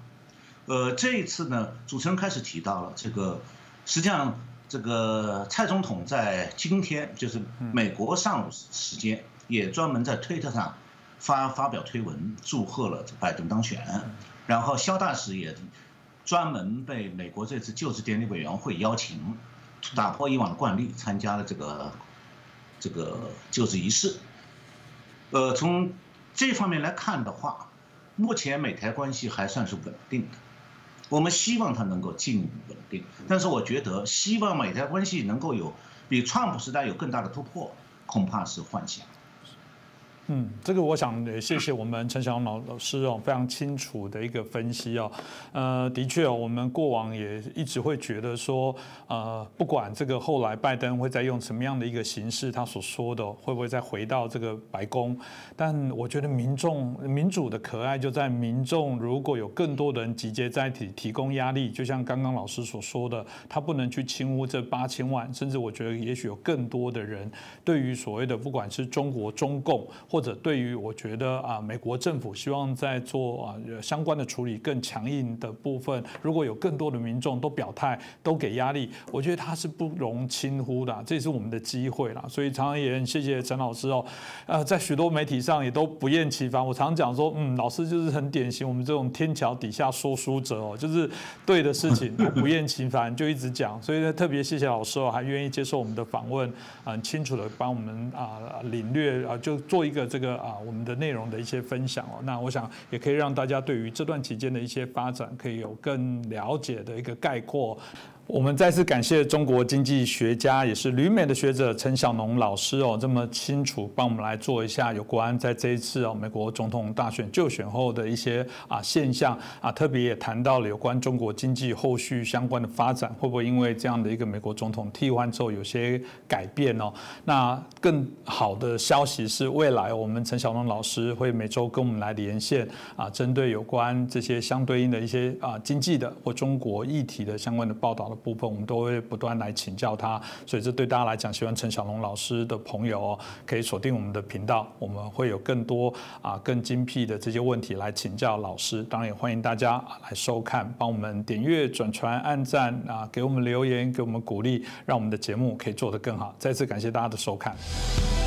呃，这一次呢，主持人开始提到了这个，实际上这个蔡总统在今天就是美国上午时间，也专门在推特上发发表推文，祝贺了拜登当选。然后肖大使也专门被美国这次就职典礼委员会邀请，打破以往的惯例，参加了这个这个就职仪式。呃，从这方面来看的话，目前美台关系还算是稳定的。我们希望它能够进一步稳定，但是我觉得希望美台关系能够有比川普时代有更大的突破，恐怕是幻想。嗯，这个我想也谢谢我们陈晓老老师哦，非常清楚的一个分析哦。呃，的确哦，我们过往也一直会觉得说，呃，不管这个后来拜登会再用什么样的一个形式，他所说的会不会再回到这个白宫，但我觉得民众民主的可爱就在民众如果有更多的人集结在一起提供压力，就像刚刚老师所说的，他不能去轻污这八千万，甚至我觉得也许有更多的人对于所谓的不管是中国中共或或者对于我觉得啊，美国政府希望在做啊相关的处理更强硬的部分，如果有更多的民众都表态、都给压力，我觉得他是不容轻忽的，这也是我们的机会啦。所以常常也很谢谢陈老师哦，呃，在许多媒体上也都不厌其烦。我常讲说，嗯，老师就是很典型我们这种天桥底下说书者哦，就是对的事情不厌其烦就一直讲。所以呢，特别谢谢老师哦，还愿意接受我们的访问，很清楚的帮我们啊领略啊，就做一个。这个啊，我们的内容的一些分享哦，那我想也可以让大家对于这段期间的一些发展，可以有更了解的一个概括。我们再次感谢中国经济学家，也是旅美的学者陈小农老师哦，这么清楚帮我们来做一下有关在这一次哦美国总统大选就选后的一些啊现象啊，特别也谈到了有关中国经济后续相关的发展，会不会因为这样的一个美国总统替换之后有些改变哦？那更好的消息是，未来我们陈小农老师会每周跟我们来连线啊，针对有关这些相对应的一些啊经济的或中国议题的相关的报道。部分我们都会不断来请教他，所以这对大家来讲，喜欢陈小龙老师的朋友哦，可以锁定我们的频道，我们会有更多啊更精辟的这些问题来请教老师。当然也欢迎大家来收看，帮我们点阅、转传、按赞啊，给我们留言，给我们鼓励，让我们的节目可以做得更好。再次感谢大家的收看。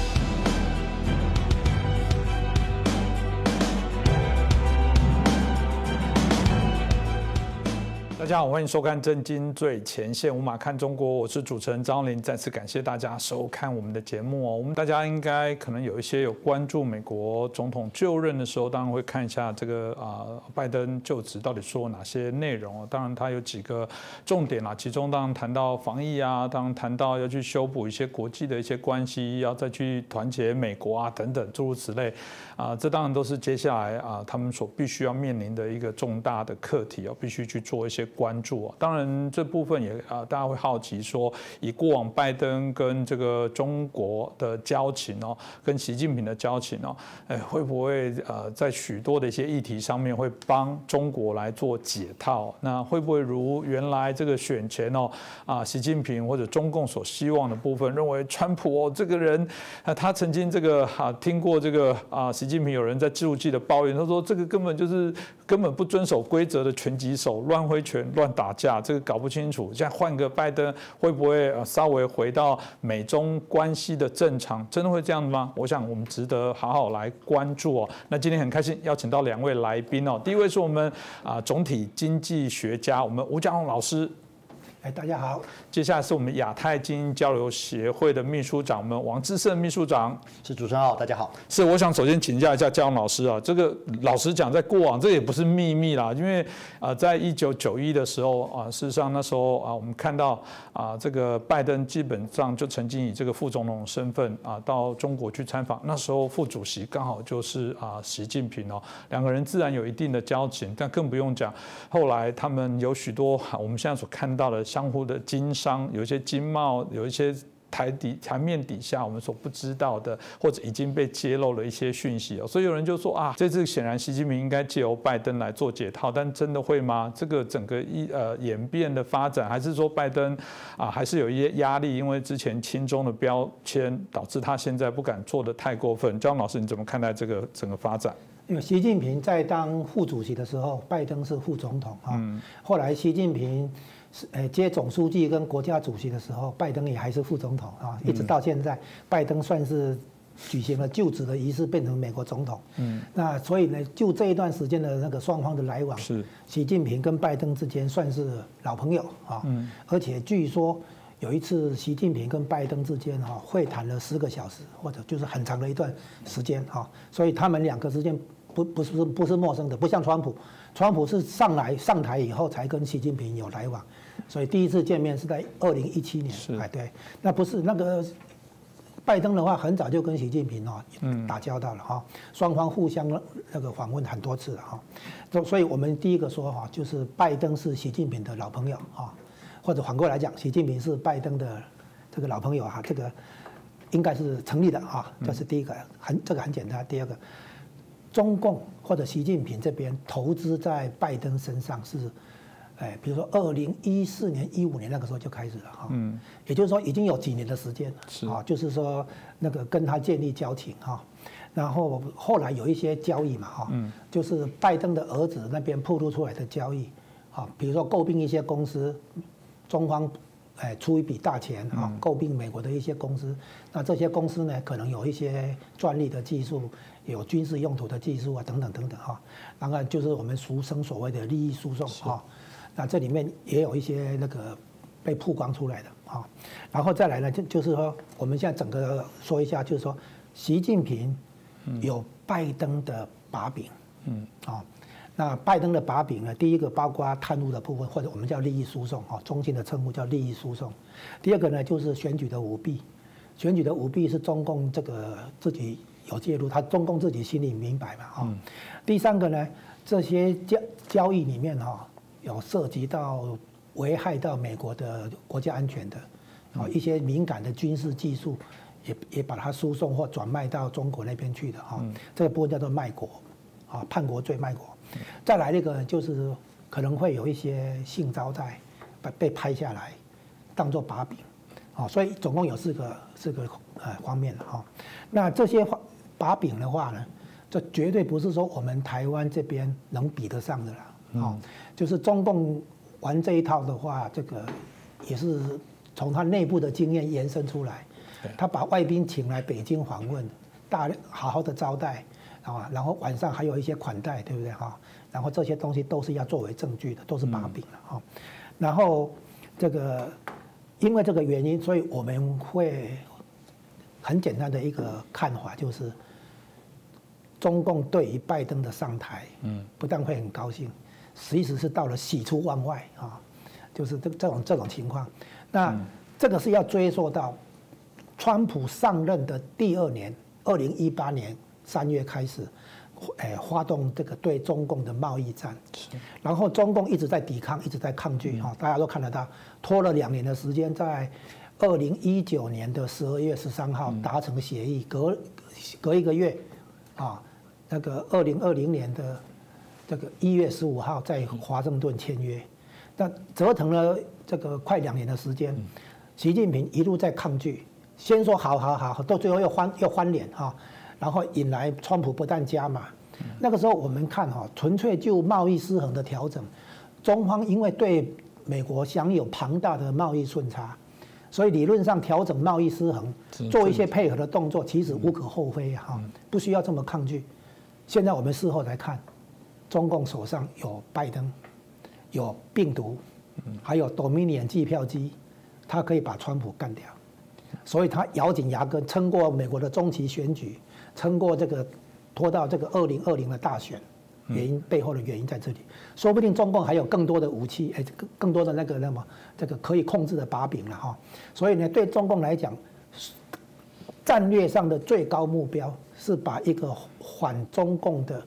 家好，欢迎收看《震惊最前线》，无马看中国，我是主持人张林。再次感谢大家收看我们的节目哦。我们大家应该可能有一些有关注美国总统就任的时候，当然会看一下这个啊，拜登就职到底说哪些内容当然，他有几个重点啦，其中当然谈到防疫啊，当然谈到要去修补一些国际的一些关系，要再去团结美国啊等等诸如此类啊，这当然都是接下来啊他们所必须要面临的一个重大的课题哦，必须去做一些。关注。当然，这部分也啊，大家会好奇说，以过往拜登跟这个中国的交情哦，跟习近平的交情哦，哎，会不会呃，在许多的一些议题上面会帮中国来做解套？那会不会如原来这个选前哦啊，习近平或者中共所希望的部分，认为川普哦这个人啊，他曾经这个啊听过这个啊，习近平有人在记录器的抱怨，他说这个根本就是根本不遵守规则的拳击手，乱挥拳、乱打架，这个搞不清楚。现在换个拜登，会不会稍微回到美中关系的正常？真的会这样吗？我想我们值得好好来关注哦。那今天很开心邀请到两位来宾哦，第一位是我们啊总体经济学家，我们吴家宏老师。哎，大家好。接下来是我们亚太精英交流协会的秘书长，我们王志胜秘书长。是主持人好，大家好。是，我想首先请教一下嘉荣老师啊，这个老实讲，在过往这也不是秘密啦，因为啊，在一九九一的时候啊，事实上那时候啊，我们看到啊，这个拜登基本上就曾经以这个副总统身份啊，到中国去参访，那时候副主席刚好就是啊习近平哦，两个人自然有一定的交情，但更不用讲，后来他们有许多我们现在所看到的。相互的经商，有一些经贸，有一些台底台面底下我们所不知道的，或者已经被揭露了一些讯息哦。所以有人就说啊，这次显然习近平应该借由拜登来做解套，但真的会吗？这个整个一呃演变的发展，还是说拜登啊还是有一些压力？因为之前亲中的标签导致他现在不敢做的太过分。张老师，你怎么看待这个整个发展？因为习近平在当副主席的时候，拜登是副总统啊。后来习近平。是诶，接总书记跟国家主席的时候，拜登也还是副总统啊，一直到现在，拜登算是举行了就职的仪式，变成美国总统。嗯，那所以呢，就这一段时间的那个双方的来往，是习近平跟拜登之间算是老朋友啊。嗯，而且据说有一次习近平跟拜登之间哈会谈了十个小时，或者就是很长的一段时间哈，所以他们两个之间不不是不是陌生的，不像川普，川普是上来上台以后才跟习近平有来往。所以第一次见面是在二零一七年，哎对，那不是那个拜登的话，很早就跟习近平哦打交道了哈，双方互相那个访问很多次了哈，所所以我们第一个说哈，就是拜登是习近平的老朋友啊，或者反过来讲，习近平是拜登的这个老朋友哈，这个应该是成立的哈，这是第一个，很这个很简单。第二个，中共或者习近平这边投资在拜登身上是。哎，比如说二零一四年、一五年那个时候就开始了哈，嗯，也就是说已经有几年的时间了，是啊，就是说那个跟他建立交情哈，然后后来有一些交易嘛哈，嗯，就是拜登的儿子那边透露出来的交易，啊，比如说诟病一些公司，中方哎出一笔大钱啊，诟病美国的一些公司，那这些公司呢可能有一些专利的技术，有军事用途的技术啊等等等等哈，当然后就是我们俗称所谓的利益输送哈。那这里面也有一些那个被曝光出来的啊，然后再来呢，就就是说，我们现在整个说一下，就是说，习近平有拜登的把柄，嗯啊，那拜登的把柄呢，第一个包括贪污的部分，或者我们叫利益输送啊，中心的称呼叫利益输送。第二个呢，就是选举的舞弊，选举的舞弊是中共这个自己有介入，他中共自己心里明白嘛啊。第三个呢，这些交交易里面哈。有涉及到危害到美国的国家安全的，啊，一些敏感的军事技术，也也把它输送或转卖到中国那边去的哈，这个部分叫做卖国，啊，叛国罪卖国。再来那个就是可能会有一些性招待，被被拍下来，当做把柄，啊，所以总共有四个四个呃方面的哈。那这些把柄的话呢，这绝对不是说我们台湾这边能比得上的啦。哦，就是中共玩这一套的话，这个也是从他内部的经验延伸出来。他把外宾请来北京访问，大好好的招待，啊，然后晚上还有一些款待，对不对哈？然后这些东西都是要作为证据的，都是把柄了哈。然后这个因为这个原因，所以我们会很简单的一个看法就是，中共对于拜登的上台，嗯，不但会很高兴。其实是到了喜出望外啊，就是这这种这种情况。那这个是要追溯到川普上任的第二年，二零一八年三月开始，诶发动这个对中共的贸易战，然后中共一直在抵抗，一直在抗拒哈，大家都看得到，拖了两年的时间，在二零一九年的十二月十三号达成协议，隔隔一个月啊，那个二零二零年的这个一月十五号在华盛顿签约，那折腾了这个快两年的时间，习近平一路在抗拒，先说好好好，到最后又翻又翻脸哈。然后引来川普不但加码，那个时候我们看哈，纯粹就贸易失衡的调整，中方因为对美国享有庞大的贸易顺差，所以理论上调整贸易失衡，做一些配合的动作，其实无可厚非哈，不需要这么抗拒。现在我们事后来看，中共手上有拜登，有病毒，还有 Dominion 计票机，他可以把川普干掉，所以他咬紧牙根撑过美国的中期选举。撑过这个，拖到这个二零二零的大选，原因背后的原因在这里，说不定中共还有更多的武器，哎，更更多的那个那么这个可以控制的把柄了哈。所以呢，对中共来讲，战略上的最高目标是把一个反中共的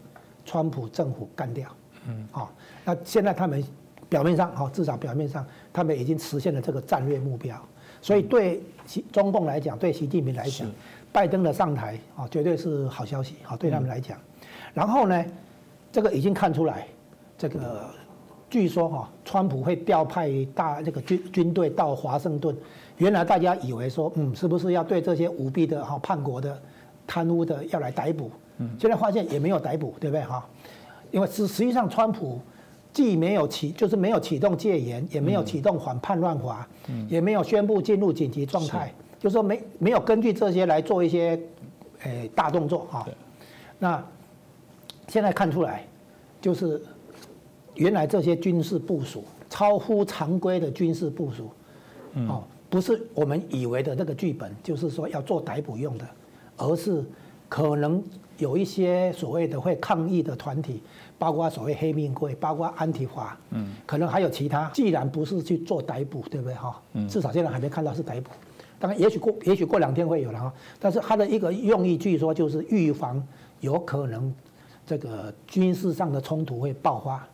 川普政府干掉。嗯，好，那现在他们表面上哈，至少表面上，他们已经实现了这个战略目标。所以对习中共来讲，对习近平来讲。拜登的上台啊，绝对是好消息啊，对他们来讲。然后呢，这个已经看出来，这个据说哈，川普会调派大这个军军队到华盛顿。原来大家以为说，嗯，是不是要对这些舞弊的哈、叛国的、贪污的要来逮捕？嗯，现在发现也没有逮捕，对不对？哈？因为实实际上，川普既没有启，就是没有启动戒严，也没有启动反叛乱法，也没有宣布进入紧急状态。就说没没有根据这些来做一些，诶大动作哈，那现在看出来，就是原来这些军事部署超乎常规的军事部署，哦，不是我们以为的那个剧本，就是说要做逮捕用的，而是可能有一些所谓的会抗议的团体，包括所谓黑命贵，包括安提华，嗯，可能还有其他。既然不是去做逮捕，对不对哈？嗯，至少现在还没看到是逮捕。当然，也许过也许过两天会有了哈，但是它的一个用意，据说就是预防有可能这个军事上的冲突会爆发，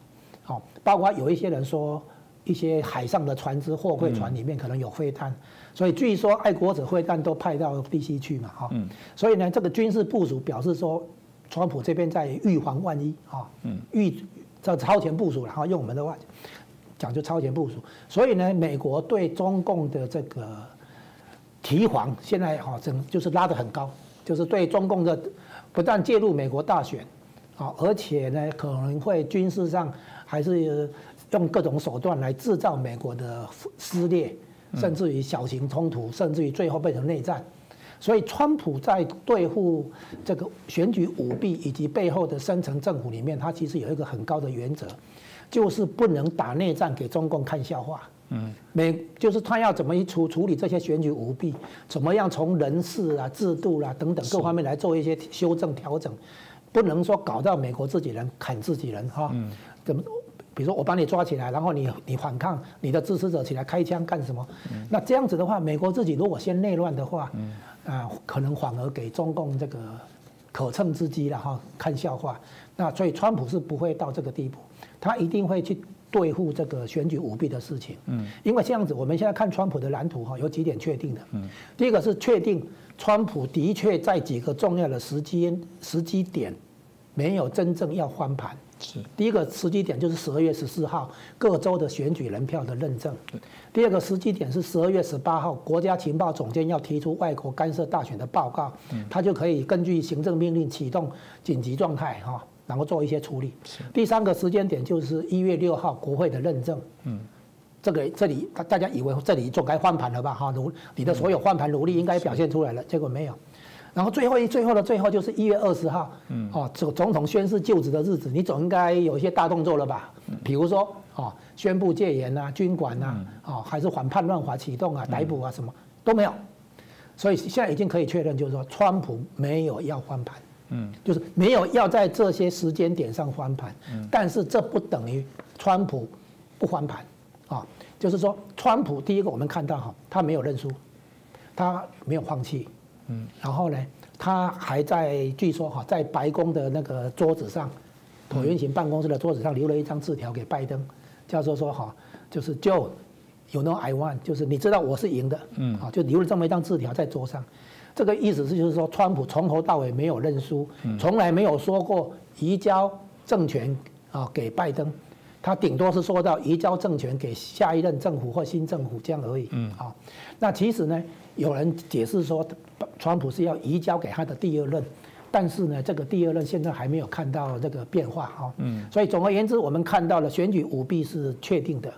好，包括有一些人说一些海上的船只、货柜船里面可能有飞弹，所以据说爱国者会战都派到 DC 去嘛，哈，所以呢，这个军事部署表示说，川普这边在预防万一啊，预这超前部署然后用我们的话讲就超前部署，所以呢，美国对中共的这个。提防现在哈整就是拉得很高，就是对中共的不但介入美国大选，啊，而且呢可能会军事上还是用各种手段来制造美国的撕裂，甚至于小型冲突，甚至于最后变成内战。所以，川普在对付这个选举舞弊以及背后的深层政府里面，他其实有一个很高的原则，就是不能打内战给中共看笑话。嗯，美就是他要怎么一处处理这些选举舞弊，怎么样从人事啊、制度啦等等各方面来做一些修正调整，不能说搞到美国自己人砍自己人哈。嗯。怎么？比如说我把你抓起来，然后你你反抗，你的支持者起来开枪干什么？那这样子的话，美国自己如果先内乱的话，啊，可能反而给中共这个可乘之机了哈，看笑话。那所以川普是不会到这个地步，他一定会去。对付这个选举舞弊的事情，嗯，因为这样子，我们现在看川普的蓝图哈，有几点确定的，嗯，第一个是确定川普的确在几个重要的时间时机点没有真正要翻盘，是第一个时机点就是十二月十四号各州的选举人票的认证，第二个时机点是十二月十八号国家情报总监要提出外国干涉大选的报告，嗯，他就可以根据行政命令启动紧急状态哈。然后做一些处理。第三个时间点就是一月六号国会的认证。嗯，这个这里大大家以为这里就该换盘了吧？哈，努你的所有换盘努力应该表现出来了，结果没有。然后最后一最后的最后就是一月二十号。嗯，哦，总总统宣誓就职的日子，你总应该有一些大动作了吧？比如说，哦，宣布戒严啊，军管啊，哦，还是反叛乱法启动啊，逮捕啊，什么都没有。所以现在已经可以确认，就是说，川普没有要翻盘。嗯，就是没有要在这些时间点上翻盘，但是这不等于川普不翻盘啊。就是说，川普第一个我们看到哈，他没有认输，他没有放弃，嗯，然后呢，他还在据说哈，在白宫的那个桌子上，椭圆形办公室的桌子上留了一张字条给拜登，叫做说哈，就是 Joe，you know I won，就是你知道我是赢的，嗯，啊，就留了这么一张字条在桌上，这个意思是就是说，川普从头到尾没有认输，从来没有说过移交政权啊给拜登，他顶多是说到移交政权给下一任政府或新政府这样而已，嗯，啊，那其实呢，有人解释说。川普是要移交给他的第二任，但是呢，这个第二任现在还没有看到这个变化哈。嗯。所以总而言之，我们看到了选举舞弊是确定的，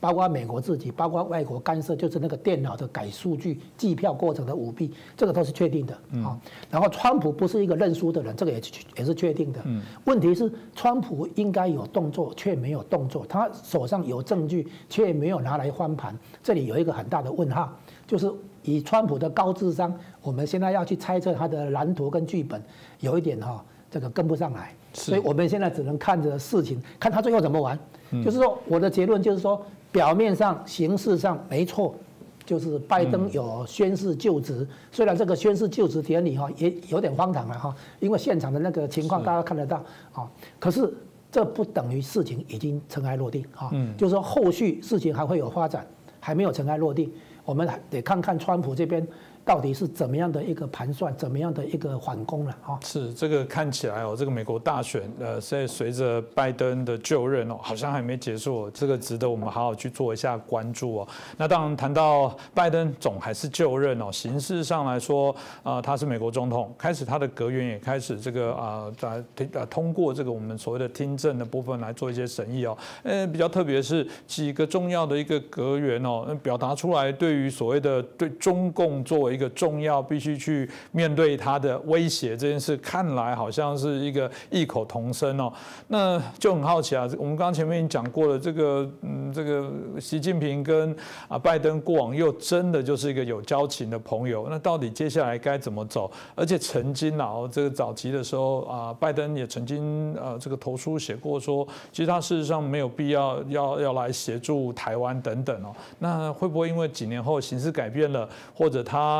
包括美国自己，包括外国干涉，就是那个电脑的改数据、计票过程的舞弊，这个都是确定的啊。然后，川普不是一个认输的人，这个也也是确定的。嗯。问题是，川普应该有动作，却没有动作，他手上有证据，却没有拿来翻盘，这里有一个很大的问号，就是。以川普的高智商，我们现在要去猜测他的蓝图跟剧本，有一点哈，这个跟不上来，所以我们现在只能看着事情，看他最后怎么玩。就是说，我的结论就是说，表面上、形式上没错，就是拜登有宣誓就职，虽然这个宣誓就职典礼哈也有点荒唐了哈，因为现场的那个情况大家看得到啊，可是这不等于事情已经尘埃落定啊，就是说后续事情还会有发展，还没有尘埃落定。我们得看看川普这边。到底是怎么样的一个盘算，怎么样的一个缓攻了啊？是这个看起来哦，这个美国大选呃，在随着拜登的就任哦，好像还没结束，这个值得我们好好去做一下关注哦。那当然谈到拜登总还是就任哦，形式上来说啊，他是美国总统，开始他的阁员也开始这个啊在呃通过这个我们所谓的听证的部分来做一些审议哦。呃，比较特别是几个重要的一个阁员哦，表达出来对于所谓的对中共作为个重要必须去面对他的威胁这件事，看来好像是一个异口同声哦。那就很好奇啊，我们刚刚前面已经讲过了，这个嗯，这个习近平跟啊拜登过往又真的就是一个有交情的朋友。那到底接下来该怎么走？而且曾经啊，这个早期的时候啊，拜登也曾经呃这个投书写过说，其实他事实上没有必要要要来协助台湾等等哦。那会不会因为几年后形势改变了，或者他？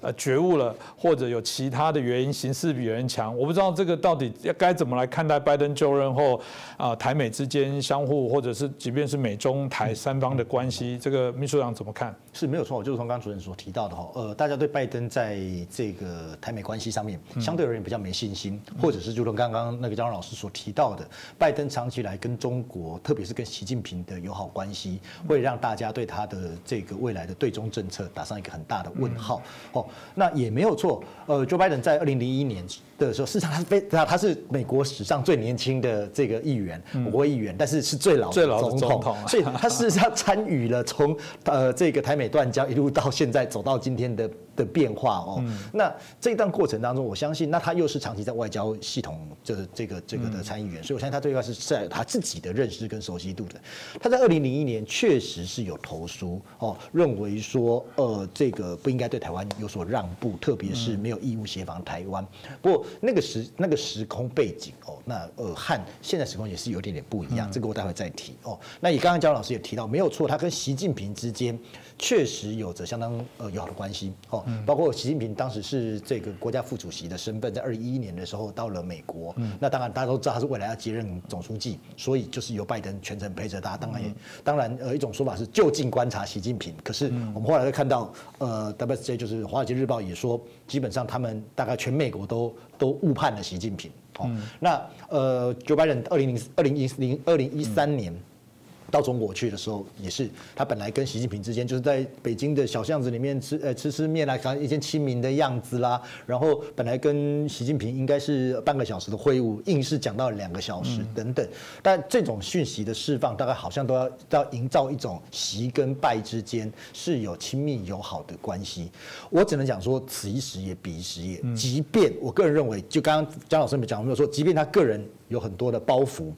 呃，觉悟了，或者有其他的原因，形势比人强，我不知道这个到底要该怎么来看待拜登就任后啊，台美之间相互，或者是即便是美中台三方的关系，这个秘书长怎么看？是没有错，就是从刚刚主任所提到的哈，呃，大家对拜登在这个台美关系上面相对而言比较没信心，或者是就如刚刚那个张老师所提到的，拜登长期来跟中国，特别是跟习近平的友好关系，会让大家对他的这个未来的对中政策打上一个很大的问号。哦。那也没有错，呃，Joe Biden 在二零零一年的时候，事实上他是非，他是美国史上最年轻的这个议员，国会议员，但是是最老最老的总统，所以他事实上参与了从呃这个台美断交一路到现在走到今天的。的变化哦，那这一段过程当中，我相信，那他又是长期在外交系统就是这个这个的参议员，所以我相信他对外是在他自己的认识跟熟悉度的。他在二零零一年确实是有投书哦，认为说呃这个不应该对台湾有所让步，特别是没有义务协防台湾。不过那个时那个时空背景哦，那呃和现在时空也是有点点不一样，这个我待会再提哦。那也刚刚焦老师也提到，没有错，他跟习近平之间。确实有着相当呃友好的关系哦，包括习近平当时是这个国家副主席的身份，在二零一一年的时候到了美国，那当然大家都知道他是未来要接任总书记，所以就是由拜登全程陪着他。当然也当然呃一种说法是就近观察习近平，可是我们后来会看到呃 WSJ 就是华尔街日报也说，基本上他们大概全美国都都误判了习近平哦。那呃 Joe Biden 二零零二零一零二零一三年。到中国去的时候，也是他本来跟习近平之间就是在北京的小巷子里面吃呃吃吃面啦看一些亲民的样子啦。然后本来跟习近平应该是半个小时的会晤，硬是讲到两个小时等等。但这种讯息的释放，大概好像都要要营造一种习跟拜之间是有亲密友好的关系。我只能讲说，此一时也彼一时也。即便我个人认为，就刚刚江老师没讲，没有说，即便他个人有很多的包袱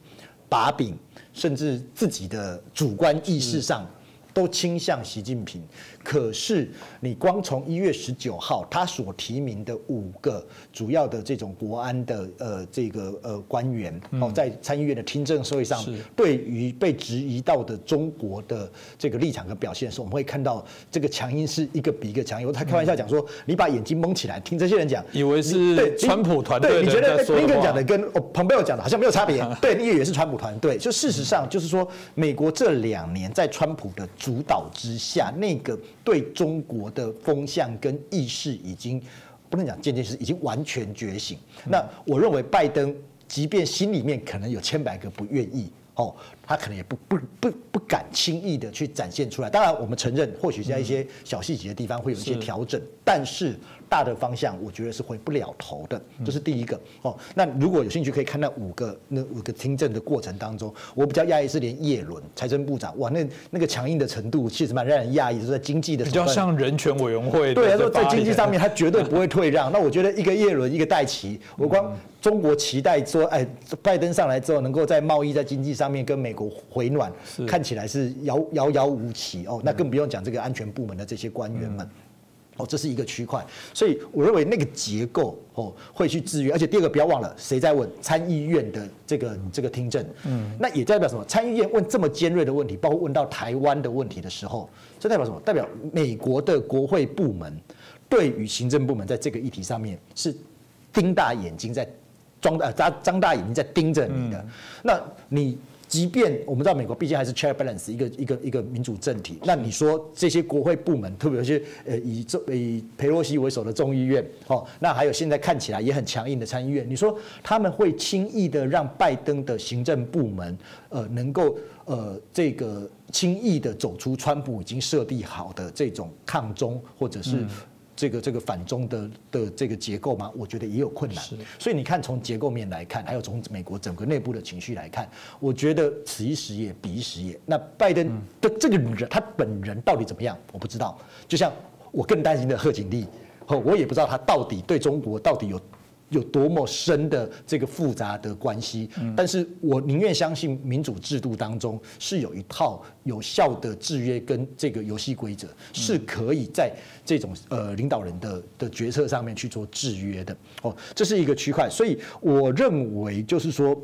把柄。甚至自己的主观意识上都倾向习近平。可是你光从一月十九号他所提名的五个主要的这种国安的呃这个呃官员哦，在参议院的听证会上，对于被质疑到的中国的这个立场和表现的时候，我们会看到这个强硬是一个比一个强硬。他开玩笑讲说：“你把眼睛蒙起来，听这些人讲，以为是川普团队。”你觉得林肯讲的跟蓬佩奥讲的好像没有差别？(laughs) 对，你以为是川普团队。就事实上，就是说，美国这两年在川普的主导之下，那个。对中国的风向跟意识已经不能讲渐渐是已经完全觉醒。那我认为拜登即便心里面可能有千百个不愿意哦，他可能也不不不不敢轻易的去展现出来。当然，我们承认或许在一些小细节的地方会有一些调整，但是。大的方向，我觉得是回不了头的，这是第一个哦。那如果有兴趣，可以看那五个那五个听证的过程当中，我比较讶异是连叶伦财政部长哇，那那个强硬的程度，其实蛮让人讶异。是在经济的比较像人权委员会，对，说在经济上面他绝对不会退让。那我觉得一个叶伦，一个戴奇，我光中国期待说，哎，拜登上来之后，能够在贸易在经济上面跟美国回暖，看起来是遥遥遥无期哦。那更不用讲这个安全部门的这些官员们。哦，这是一个区块，所以我认为那个结构哦会去制约，而且第二个不要忘了，谁在问参议院的这个这个听证，嗯，那也代表什么？参议院问这么尖锐的问题，包括问到台湾的问题的时候，这代表什么？代表美国的国会部门对于行政部门在这个议题上面是盯大眼睛在装呃张张大眼睛在盯着你的，那你。即便我们知道美国毕竟还是 check balance 一个一个一个民主政体，那你说这些国会部门，特别是呃以众以佩洛西为首的众议院，哦，那还有现在看起来也很强硬的参议院，你说他们会轻易的让拜登的行政部门呃能够呃这个轻易的走出川普已经设定好的这种抗中或者是？这个这个反中的的这个结构吗？我觉得也有困难。所以你看，从结构面来看，还有从美国整个内部的情绪来看，我觉得此一时也彼一时也。那拜登的这个人，他本人到底怎么样？我不知道。就像我更担心的贺锦丽，我也不知道他到底对中国到底有。有多么深的这个复杂的关系，但是我宁愿相信民主制度当中是有一套有效的制约跟这个游戏规则，是可以在这种呃领导人的的决策上面去做制约的。哦，这是一个区块，所以我认为就是说。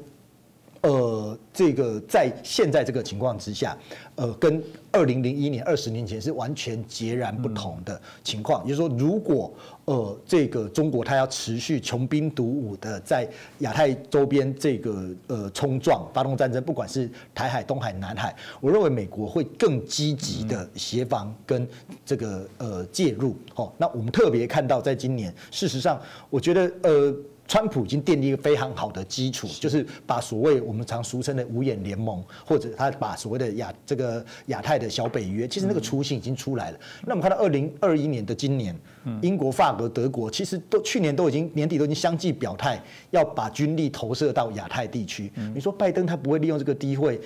呃，这个在现在这个情况之下，呃，跟二零零一年、二十年前是完全截然不同的情况。也就是说，如果呃，这个中国它要持续穷兵黩武的在亚太周边这个呃冲撞、发动战争，不管是台海、东海、南海，我认为美国会更积极的协防跟这个呃介入。哦，那我们特别看到，在今年，事实上，我觉得呃。川普已经奠定一个非常好的基础，就是把所谓我们常俗称的五眼联盟，或者他把所谓的亚这个亚太的小北约，其实那个雏形已经出来了。那我们看到二零二一年的今年，英国、法国、德国其实都去年都已经年底都已经相继表态，要把军力投射到亚太地区。你说拜登他不会利用这个机会，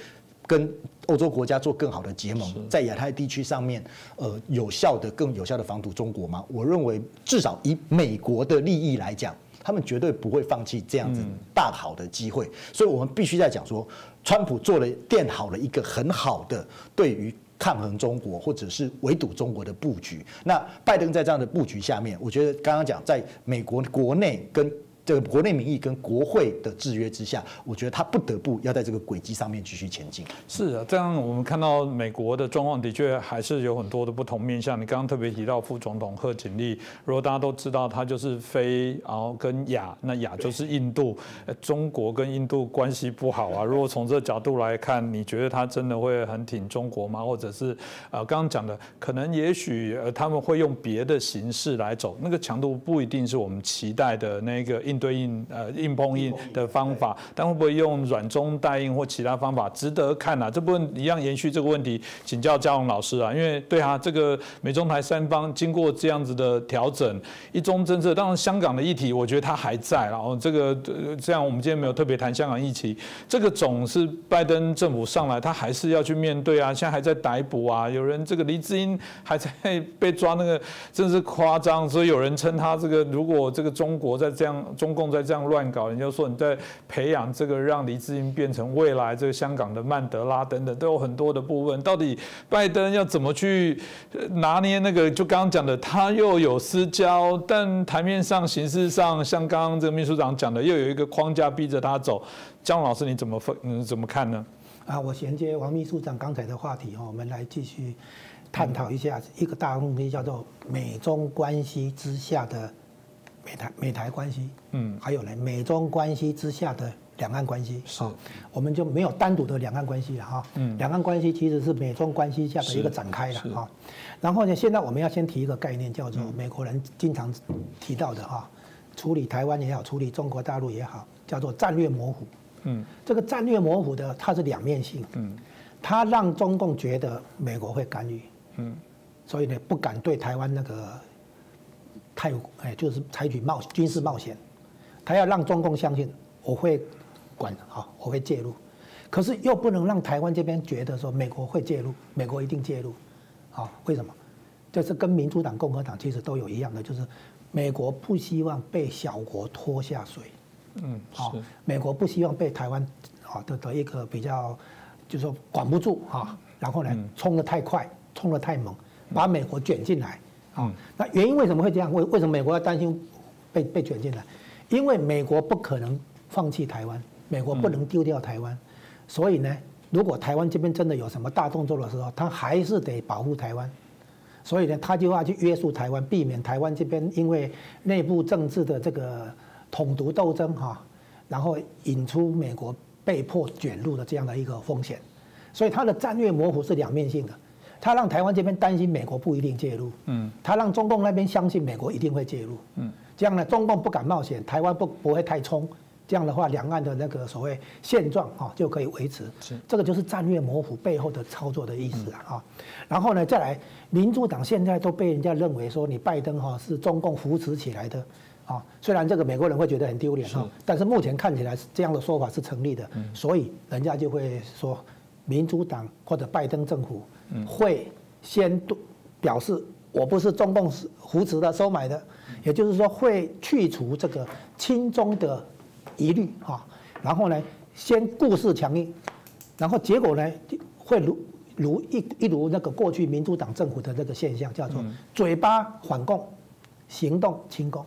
跟欧洲国家做更好的结盟，在亚太地区上面，呃，有效的、更有效的防堵中国吗？我认为至少以美国的利益来讲。他们绝对不会放弃这样子大好的机会，所以我们必须在讲说，川普做了垫好了一个很好的对于抗衡中国或者是围堵中国的布局。那拜登在这样的布局下面，我觉得刚刚讲在美国国内跟。这个国内民意跟国会的制约之下，我觉得他不得不要在这个轨迹上面继续前进。是啊，这样我们看到美国的状况的确还是有很多的不同面向。你刚刚特别提到副总统贺锦丽，如果大家都知道他就是非，然后跟亚，那亚就是印度，中国跟印度关系不好啊。(laughs) 如果从这个角度来看，你觉得他真的会很挺中国吗？或者是呃，刚刚讲的，可能也许呃他们会用别的形式来走，那个强度不一定是我们期待的那个。应对应呃硬碰硬的方法，但会不会用软中带硬或其他方法，值得看啊。这部分一样延续这个问题，请教嘉荣老师啊。因为对啊，这个美中台三方经过这样子的调整，一中政策，当然香港的议题，我觉得它还在。然后这个这样，我们今天没有特别谈香港议题，这个总是拜登政府上来，他还是要去面对啊。现在还在逮捕啊，有人这个黎智英还在被抓，那个真是夸张。所以有人称他这个，如果这个中国在这样。中共在这样乱搞，人家说你在培养这个让黎智英变成未来这个香港的曼德拉等等，都有很多的部分。到底拜登要怎么去拿捏那个？就刚刚讲的，他又有私交，但台面上、形式上，像刚刚这个秘书长讲的，又有一个框架逼着他走。江老师，你怎么分？嗯，怎么看呢？啊，我衔接王秘书长刚才的话题哦，我们来继续探讨一下一个大问题，叫做美中关系之下的美台美台关系，嗯，还有呢，美中关系之下的两岸关系，是，我们就没有单独的两岸关系了哈，嗯，两岸关系其实是美中关系下的一个展开了哈，然后呢，现在我们要先提一个概念，叫做美国人经常提到的哈，处理台湾也好，处理中国大陆也好，叫做战略模糊。嗯，这个战略模糊的，它是两面性。嗯，它让中共觉得美国会干预。嗯，所以呢，不敢对台湾那个太哎，就是采取冒军事冒险。他要让中共相信我会管啊，我会介入。可是又不能让台湾这边觉得说美国会介入，美国一定介入。啊，为什么？就是跟民主党、共和党其实都有一样的，就是美国不希望被小国拖下水。嗯，好，美国不希望被台湾啊的的一个比较，就是说管不住啊，然后呢冲得太快，冲得太猛，把美国卷进来啊。那原因为什么会这样？为为什么美国要担心被被卷进来？因为美国不可能放弃台湾，美国不能丢掉台湾，所以呢，如果台湾这边真的有什么大动作的时候，他还是得保护台湾，所以呢，他就要去约束台湾，避免台湾这边因为内部政治的这个。统独斗争哈，然后引出美国被迫卷入的这样的一个风险，所以它的战略模糊是两面性的，它让台湾这边担心美国不一定介入，嗯，他让中共那边相信美国一定会介入，嗯，这样呢，中共不敢冒险，台湾不不会太冲，这样的话，两岸的那个所谓现状哈就可以维持，是。这个就是战略模糊背后的操作的意思啊，哈，然后呢再来，民主党现在都被人家认为说你拜登哈是中共扶持起来的。啊，虽然这个美国人会觉得很丢脸哈，但是目前看起来这样的说法是成立的，所以人家就会说，民主党或者拜登政府会先表示我不是中共扶持的、收买的，也就是说会去除这个亲中的疑虑啊，然后呢，先故事强硬，然后结果呢会如如一一如那个过去民主党政府的那个现象，叫做嘴巴反共，行动亲共。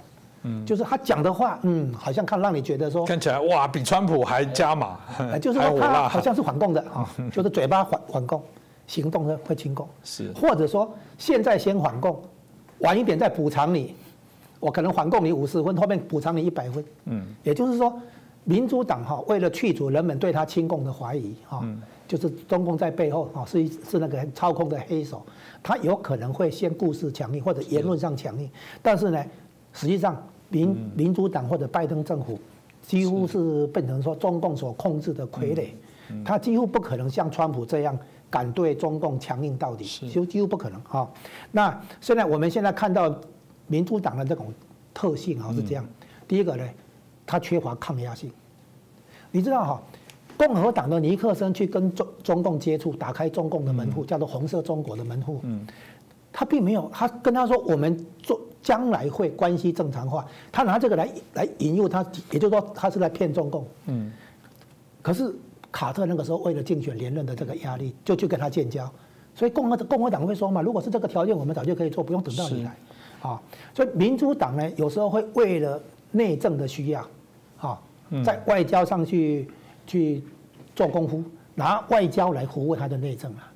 就是他讲的话，嗯，好像看让你觉得说，看起来哇，比川普还加码，就是他好像是反共的啊，(laughs) 就是嘴巴反反共，行动呢会清共，是，或者说现在先缓供，晚一点再补偿你，我可能缓供你五十分，后面补偿你一百分，嗯，也就是说，民主党哈为了去除人们对他清共的怀疑哈，就是中共在背后啊是是那个操控的黑手，他有可能会先故事强硬或者言论上强硬，但是呢，实际上。民民主党或者拜登政府，几乎是。变成说中共所控制的傀儡，他几乎不可能像川普这样敢对中共强硬到底，就几乎不可能哈。那现在我们现在看到民主党的这种特性啊是这样，第一个呢，它缺乏抗压性。你知道哈，共和党的尼克森去跟中中共接触，打开中共的门户，叫做红色中国的门户，嗯他并没有，他跟他说我们做。将来会关系正常化，他拿这个来来引诱他，也就是说他是在骗中共。嗯。可是卡特那个时候为了竞选连任的这个压力，就去跟他建交，所以共和共和党会说嘛，如果是这个条件，我们早就可以做，不用等到你来。啊，所以民主党呢，有时候会为了内政的需要，啊，在外交上去去做功夫，拿外交来服务他的内政啊。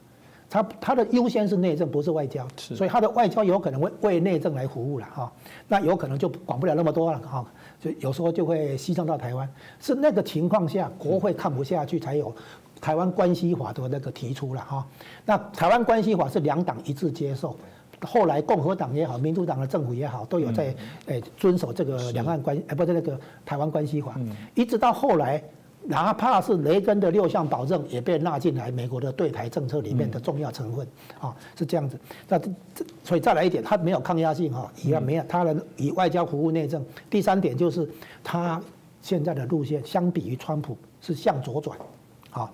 他他的优先是内政，不是外交，所以他的外交有可能为为内政来服务了哈，那有可能就管不了那么多了哈，就有时候就会牺牲到台湾，是那个情况下国会看不下去才有台湾关系法的那个提出了哈，那台湾关系法是两党一致接受，后来共和党也好，民主党的政府也好，都有在诶遵守这个两岸关诶不是那个台湾关系法，一直到后来。哪怕是雷根的六项保证也被纳进来美国的对台政策里面的重要成分啊，是这样子。那这所以再来一点，它没有抗压性哈，一样没有，它的以外交服务内政。第三点就是它现在的路线相比于川普是向左转，啊，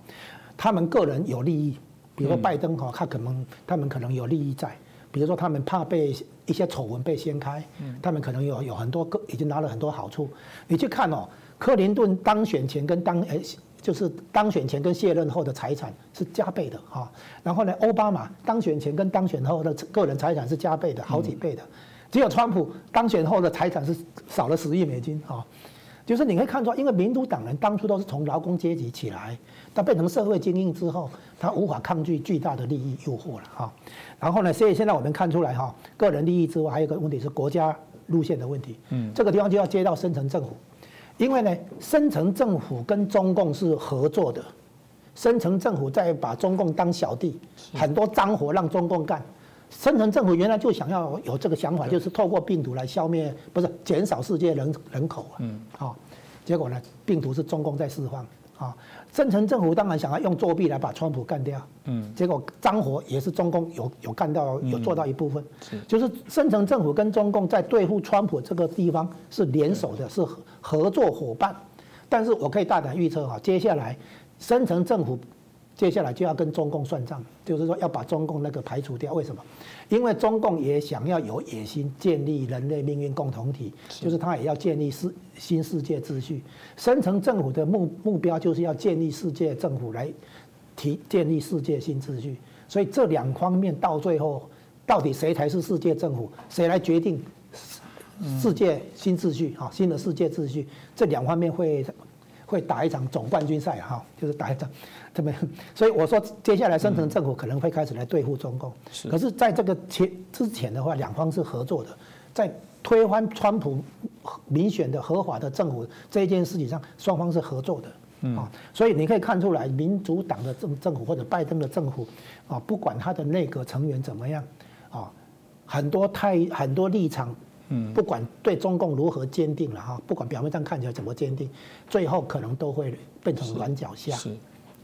他们个人有利益，比如说拜登哈，他可能他们可能有利益在，比如说他们怕被一些丑闻被掀开，他们可能有有很多个已经拿了很多好处。你去看哦，克林顿当选前跟当诶。就是当选前跟卸任后的财产是加倍的哈，然后呢，奥巴马当选前跟当选后的个人财产是加倍的，好几倍的，只有川普当选后的财产是少了十亿美金哈，就是你可以看出，因为民主党人当初都是从劳工阶级起来，他变成社会精英之后，他无法抗拒巨大的利益诱惑了哈，然后呢，所以现在我们看出来哈，个人利益之外，还有一个问题是国家路线的问题，嗯，这个地方就要接到深层政府。因为呢，深层政府跟中共是合作的，深层政府在把中共当小弟，很多脏活让中共干。深层政府原来就想要有这个想法，就是透过病毒来消灭，不是减少世界人人口啊。嗯。好，结果呢，病毒是中共在释放。啊，深层政府当然想要用作弊来把川普干掉，嗯，结果脏活也是中共有有干掉有做到一部分，是，就是深层政府跟中共在对付川普这个地方是联手的，是合作伙伴，但是我可以大胆预测哈，接下来深层政府。接下来就要跟中共算账，就是说要把中共那个排除掉。为什么？因为中共也想要有野心建立人类命运共同体，就是他也要建立世新世界秩序。深层政府的目目标就是要建立世界政府来提建立世界新秩序。所以这两方面到最后，到底谁才是世界政府？谁来决定世界新秩序？啊，新的世界秩序，这两方面会会打一场总冠军赛哈，就是打一场。这么，所以我说，接下来深层政府可能会开始来对付中共。是。可是，在这个前之前的话，两方是合作的，在推翻川普民选的合法的政府这一件事情上，双方是合作的。嗯。啊，所以你可以看出来，民主党的政政府或者拜登的政府，啊，不管他的内阁成员怎么样，啊，很多太很多立场，嗯，不管对中共如何坚定了哈，不管表面上看起来怎么坚定，最后可能都会变成软脚下。是。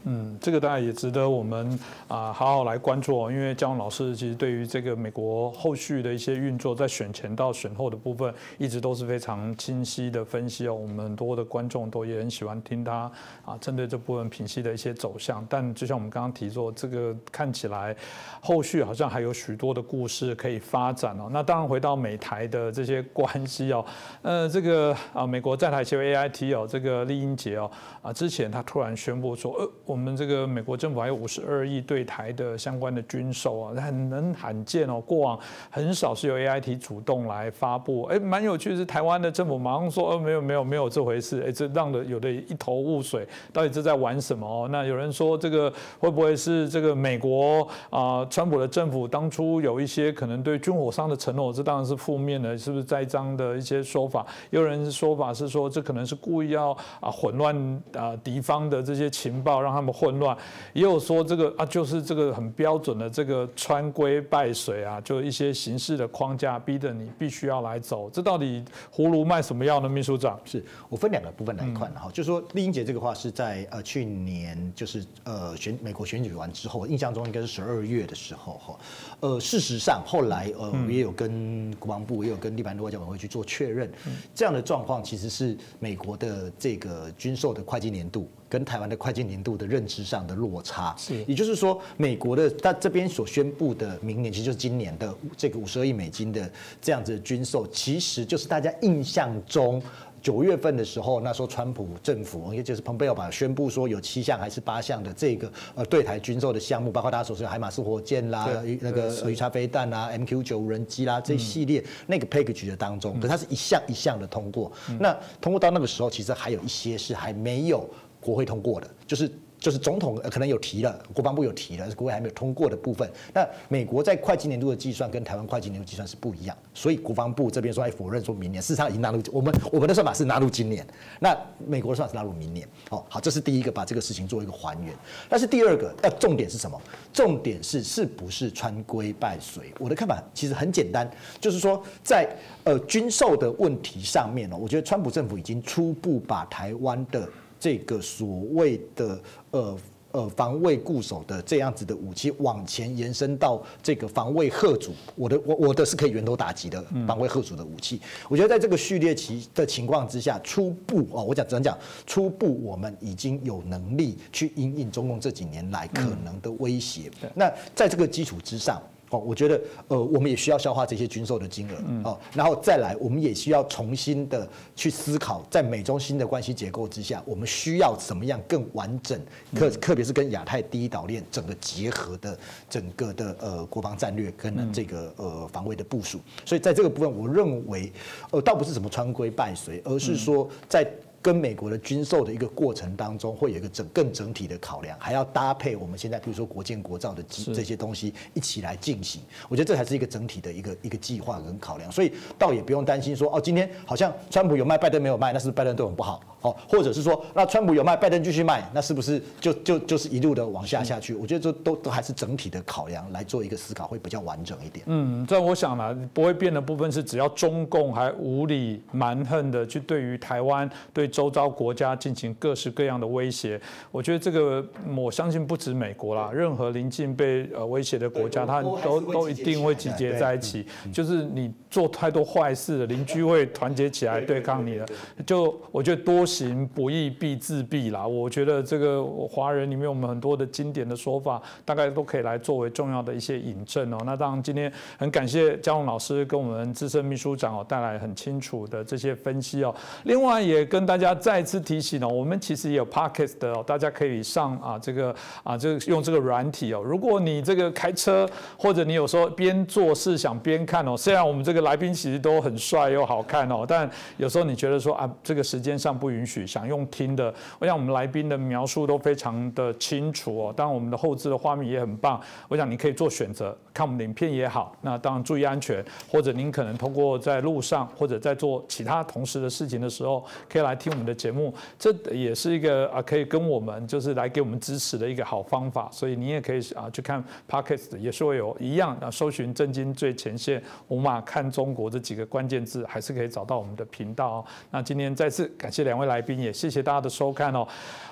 嗯，这个大家也值得我们啊好好来关注哦。因为姜老师其实对于这个美国后续的一些运作，在选前到选后的部分，一直都是非常清晰的分析哦。我们很多的观众都也很喜欢听他啊，针对这部分品析的一些走向。但就像我们刚刚提说，这个看起来后续好像还有许多的故事可以发展哦。那当然回到美台的这些关系哦，呃，这个啊美国在台协会 AIT 哦，这个丽英杰哦啊，之前他突然 (laughs) 宣布说，呃。我们这个美国政府还有五十二亿对台的相关的军售啊，很能罕见哦。过往很少是由 A I T 主动来发布，哎，蛮有趣是台湾的政府马上说，呃，没有没有没有这回事，哎，这让的有的一头雾水，到底这在玩什么哦？那有人说这个会不会是这个美国啊，川普的政府当初有一些可能对军火商的承诺，这当然是负面的，是不是栽赃的一些说法？有人说法是说这可能是故意要啊混乱啊敌方的这些情报，让他。那么混乱，也有说这个啊，就是这个很标准的这个穿规败水啊，就一些形式的框架，逼得你必须要来走。这到底葫芦卖什么药呢？秘书长，是我分两个部分来看哈，就是说丽英姐这个话是在呃去年就是呃选美国选举完之后，印象中应该是十二月的时候哈。呃，事实上后来呃也有跟国防部也有跟立法外交委员会去做确认，这样的状况其实是美国的这个军售的会计年度。跟台湾的会计年度的认知上的落差，是，也就是说，美国的他这边所宣布的明年，其实就是今年的这个五十二亿美金的这样子的军售，其实就是大家印象中九月份的时候，那时候川普政府，也就是蓬佩奥把宣布说有七项还是八项的这个呃对台军售的项目，包括大家所说的海马斯火箭啦、那个鱼叉飞弹啦、MQ 九无人机啦这一系列那个 package 的当中，可它是一项一项的通过。那通过到那个时候，其实还有一些是还没有。国会通过的，就是。就是总统可能有提了，国防部有提了，国会还没有通过的部分。那美国在会计年度的计算跟台湾会计年度计算是不一样，所以国防部这边说还否认说明年，事实上已经纳入我们我们的算法是纳入今年，那美国的算法是纳入明年。哦，好，这是第一个把这个事情做一个还原。但是第二个，要重点是什么？重点是是不是穿规败水？我的看法其实很简单，就是说在呃军售的问题上面呢，我觉得川普政府已经初步把台湾的。这个所谓的呃呃防卫固守的这样子的武器往前延伸到这个防卫贺主，我的我我的是可以源头打击的防卫贺主的武器。我觉得在这个序列期的情况之下，初步哦，我讲只能讲初步，我们已经有能力去应应中共这几年来可能的威胁。那在这个基础之上。哦，我觉得呃，我们也需要消化这些军售的金额哦，然后再来，我们也需要重新的去思考，在美中新的关系结构之下，我们需要怎么样更完整，特特别是跟亚太第一岛链整个结合的整个的呃国防战略跟这个呃防卫的部署。所以在这个部分，我认为呃倒不是什么穿规败随，而是说在。跟美国的军售的一个过程当中，会有一个整更整体的考量，还要搭配我们现在比如说国建国造的这些东西一起来进行。我觉得这才是一个整体的一个一个计划跟考量，所以倒也不用担心说哦，今天好像川普有卖，拜登没有卖，那是拜登对我们不好哦，或者是说那川普有卖，拜登继续卖，那是不是就就就是一路的往下下去？我觉得这都都还是整体的考量来做一个思考，会比较完整一点。嗯，这我想呢，不会变的部分是，只要中共还无理蛮横的去对于台湾对。周遭国家进行各式各样的威胁，我觉得这个我相信不止美国啦，任何临近被呃威胁的国家，它都都一定会集结在一起。就是你做太多坏事，邻居会团结起来对抗你的。就我觉得多行不义必自毙啦。我觉得这个华人里面我们很多的经典的说法，大概都可以来作为重要的一些引证哦。那当然今天很感谢江龙老师跟我们资深秘书长哦带来很清楚的这些分析哦。另外也跟大家。家再次提醒哦，我们其实也有 podcast 的哦，大家可以上啊这个啊这个用这个软体哦。如果你这个开车或者你有时候边做事想边看哦，虽然我们这个来宾其实都很帅又好看哦，但有时候你觉得说啊这个时间上不允许，想用听的，我想我们来宾的描述都非常的清楚哦，当然我们的后置的画面也很棒，我想你可以做选择，看我们的影片也好，那当然注意安全，或者您可能通过在路上或者在做其他同时的事情的时候，可以来听。我们的节目，这也是一个啊，可以跟我们就是来给我们支持的一个好方法，所以你也可以啊去看 Podcast，也是会有一样啊，搜寻“震惊最前线”，五马看中国这几个关键字，还是可以找到我们的频道哦。那今天再次感谢两位来宾，也谢谢大家的收看哦。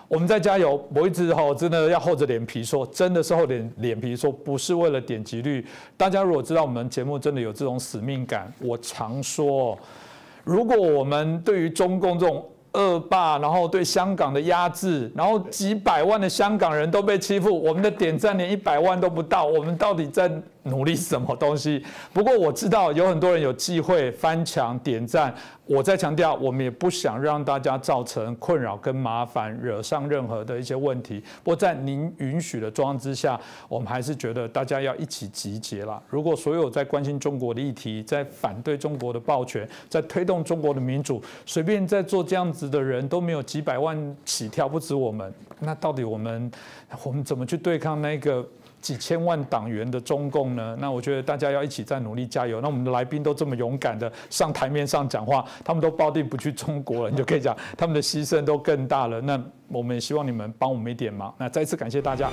我们再加油，我一直哈真的要厚着脸皮说，真的是厚脸脸皮说，不是为了点击率。大家如果知道我们节目真的有这种使命感，我常说，如果我们对于中共这种恶霸，然后对香港的压制，然后几百万的香港人都被欺负，我们的点赞连一百万都不到，我们到底在？努力什么东西？不过我知道有很多人有机会翻墙点赞。我在强调，我们也不想让大家造成困扰跟麻烦，惹上任何的一些问题。不过在您允许的状况之下，我们还是觉得大家要一起集结了。如果所有在关心中国的议题，在反对中国的暴权，在推动中国的民主，随便在做这样子的人都没有几百万起跳，不止我们。那到底我们我们怎么去对抗那个？几千万党员的中共呢？那我觉得大家要一起再努力加油。那我们的来宾都这么勇敢的上台面上讲话，他们都抱定不去中国了，你就可以讲 (laughs) 他们的牺牲都更大了。那我们也希望你们帮我们一点忙。那再次感谢大家。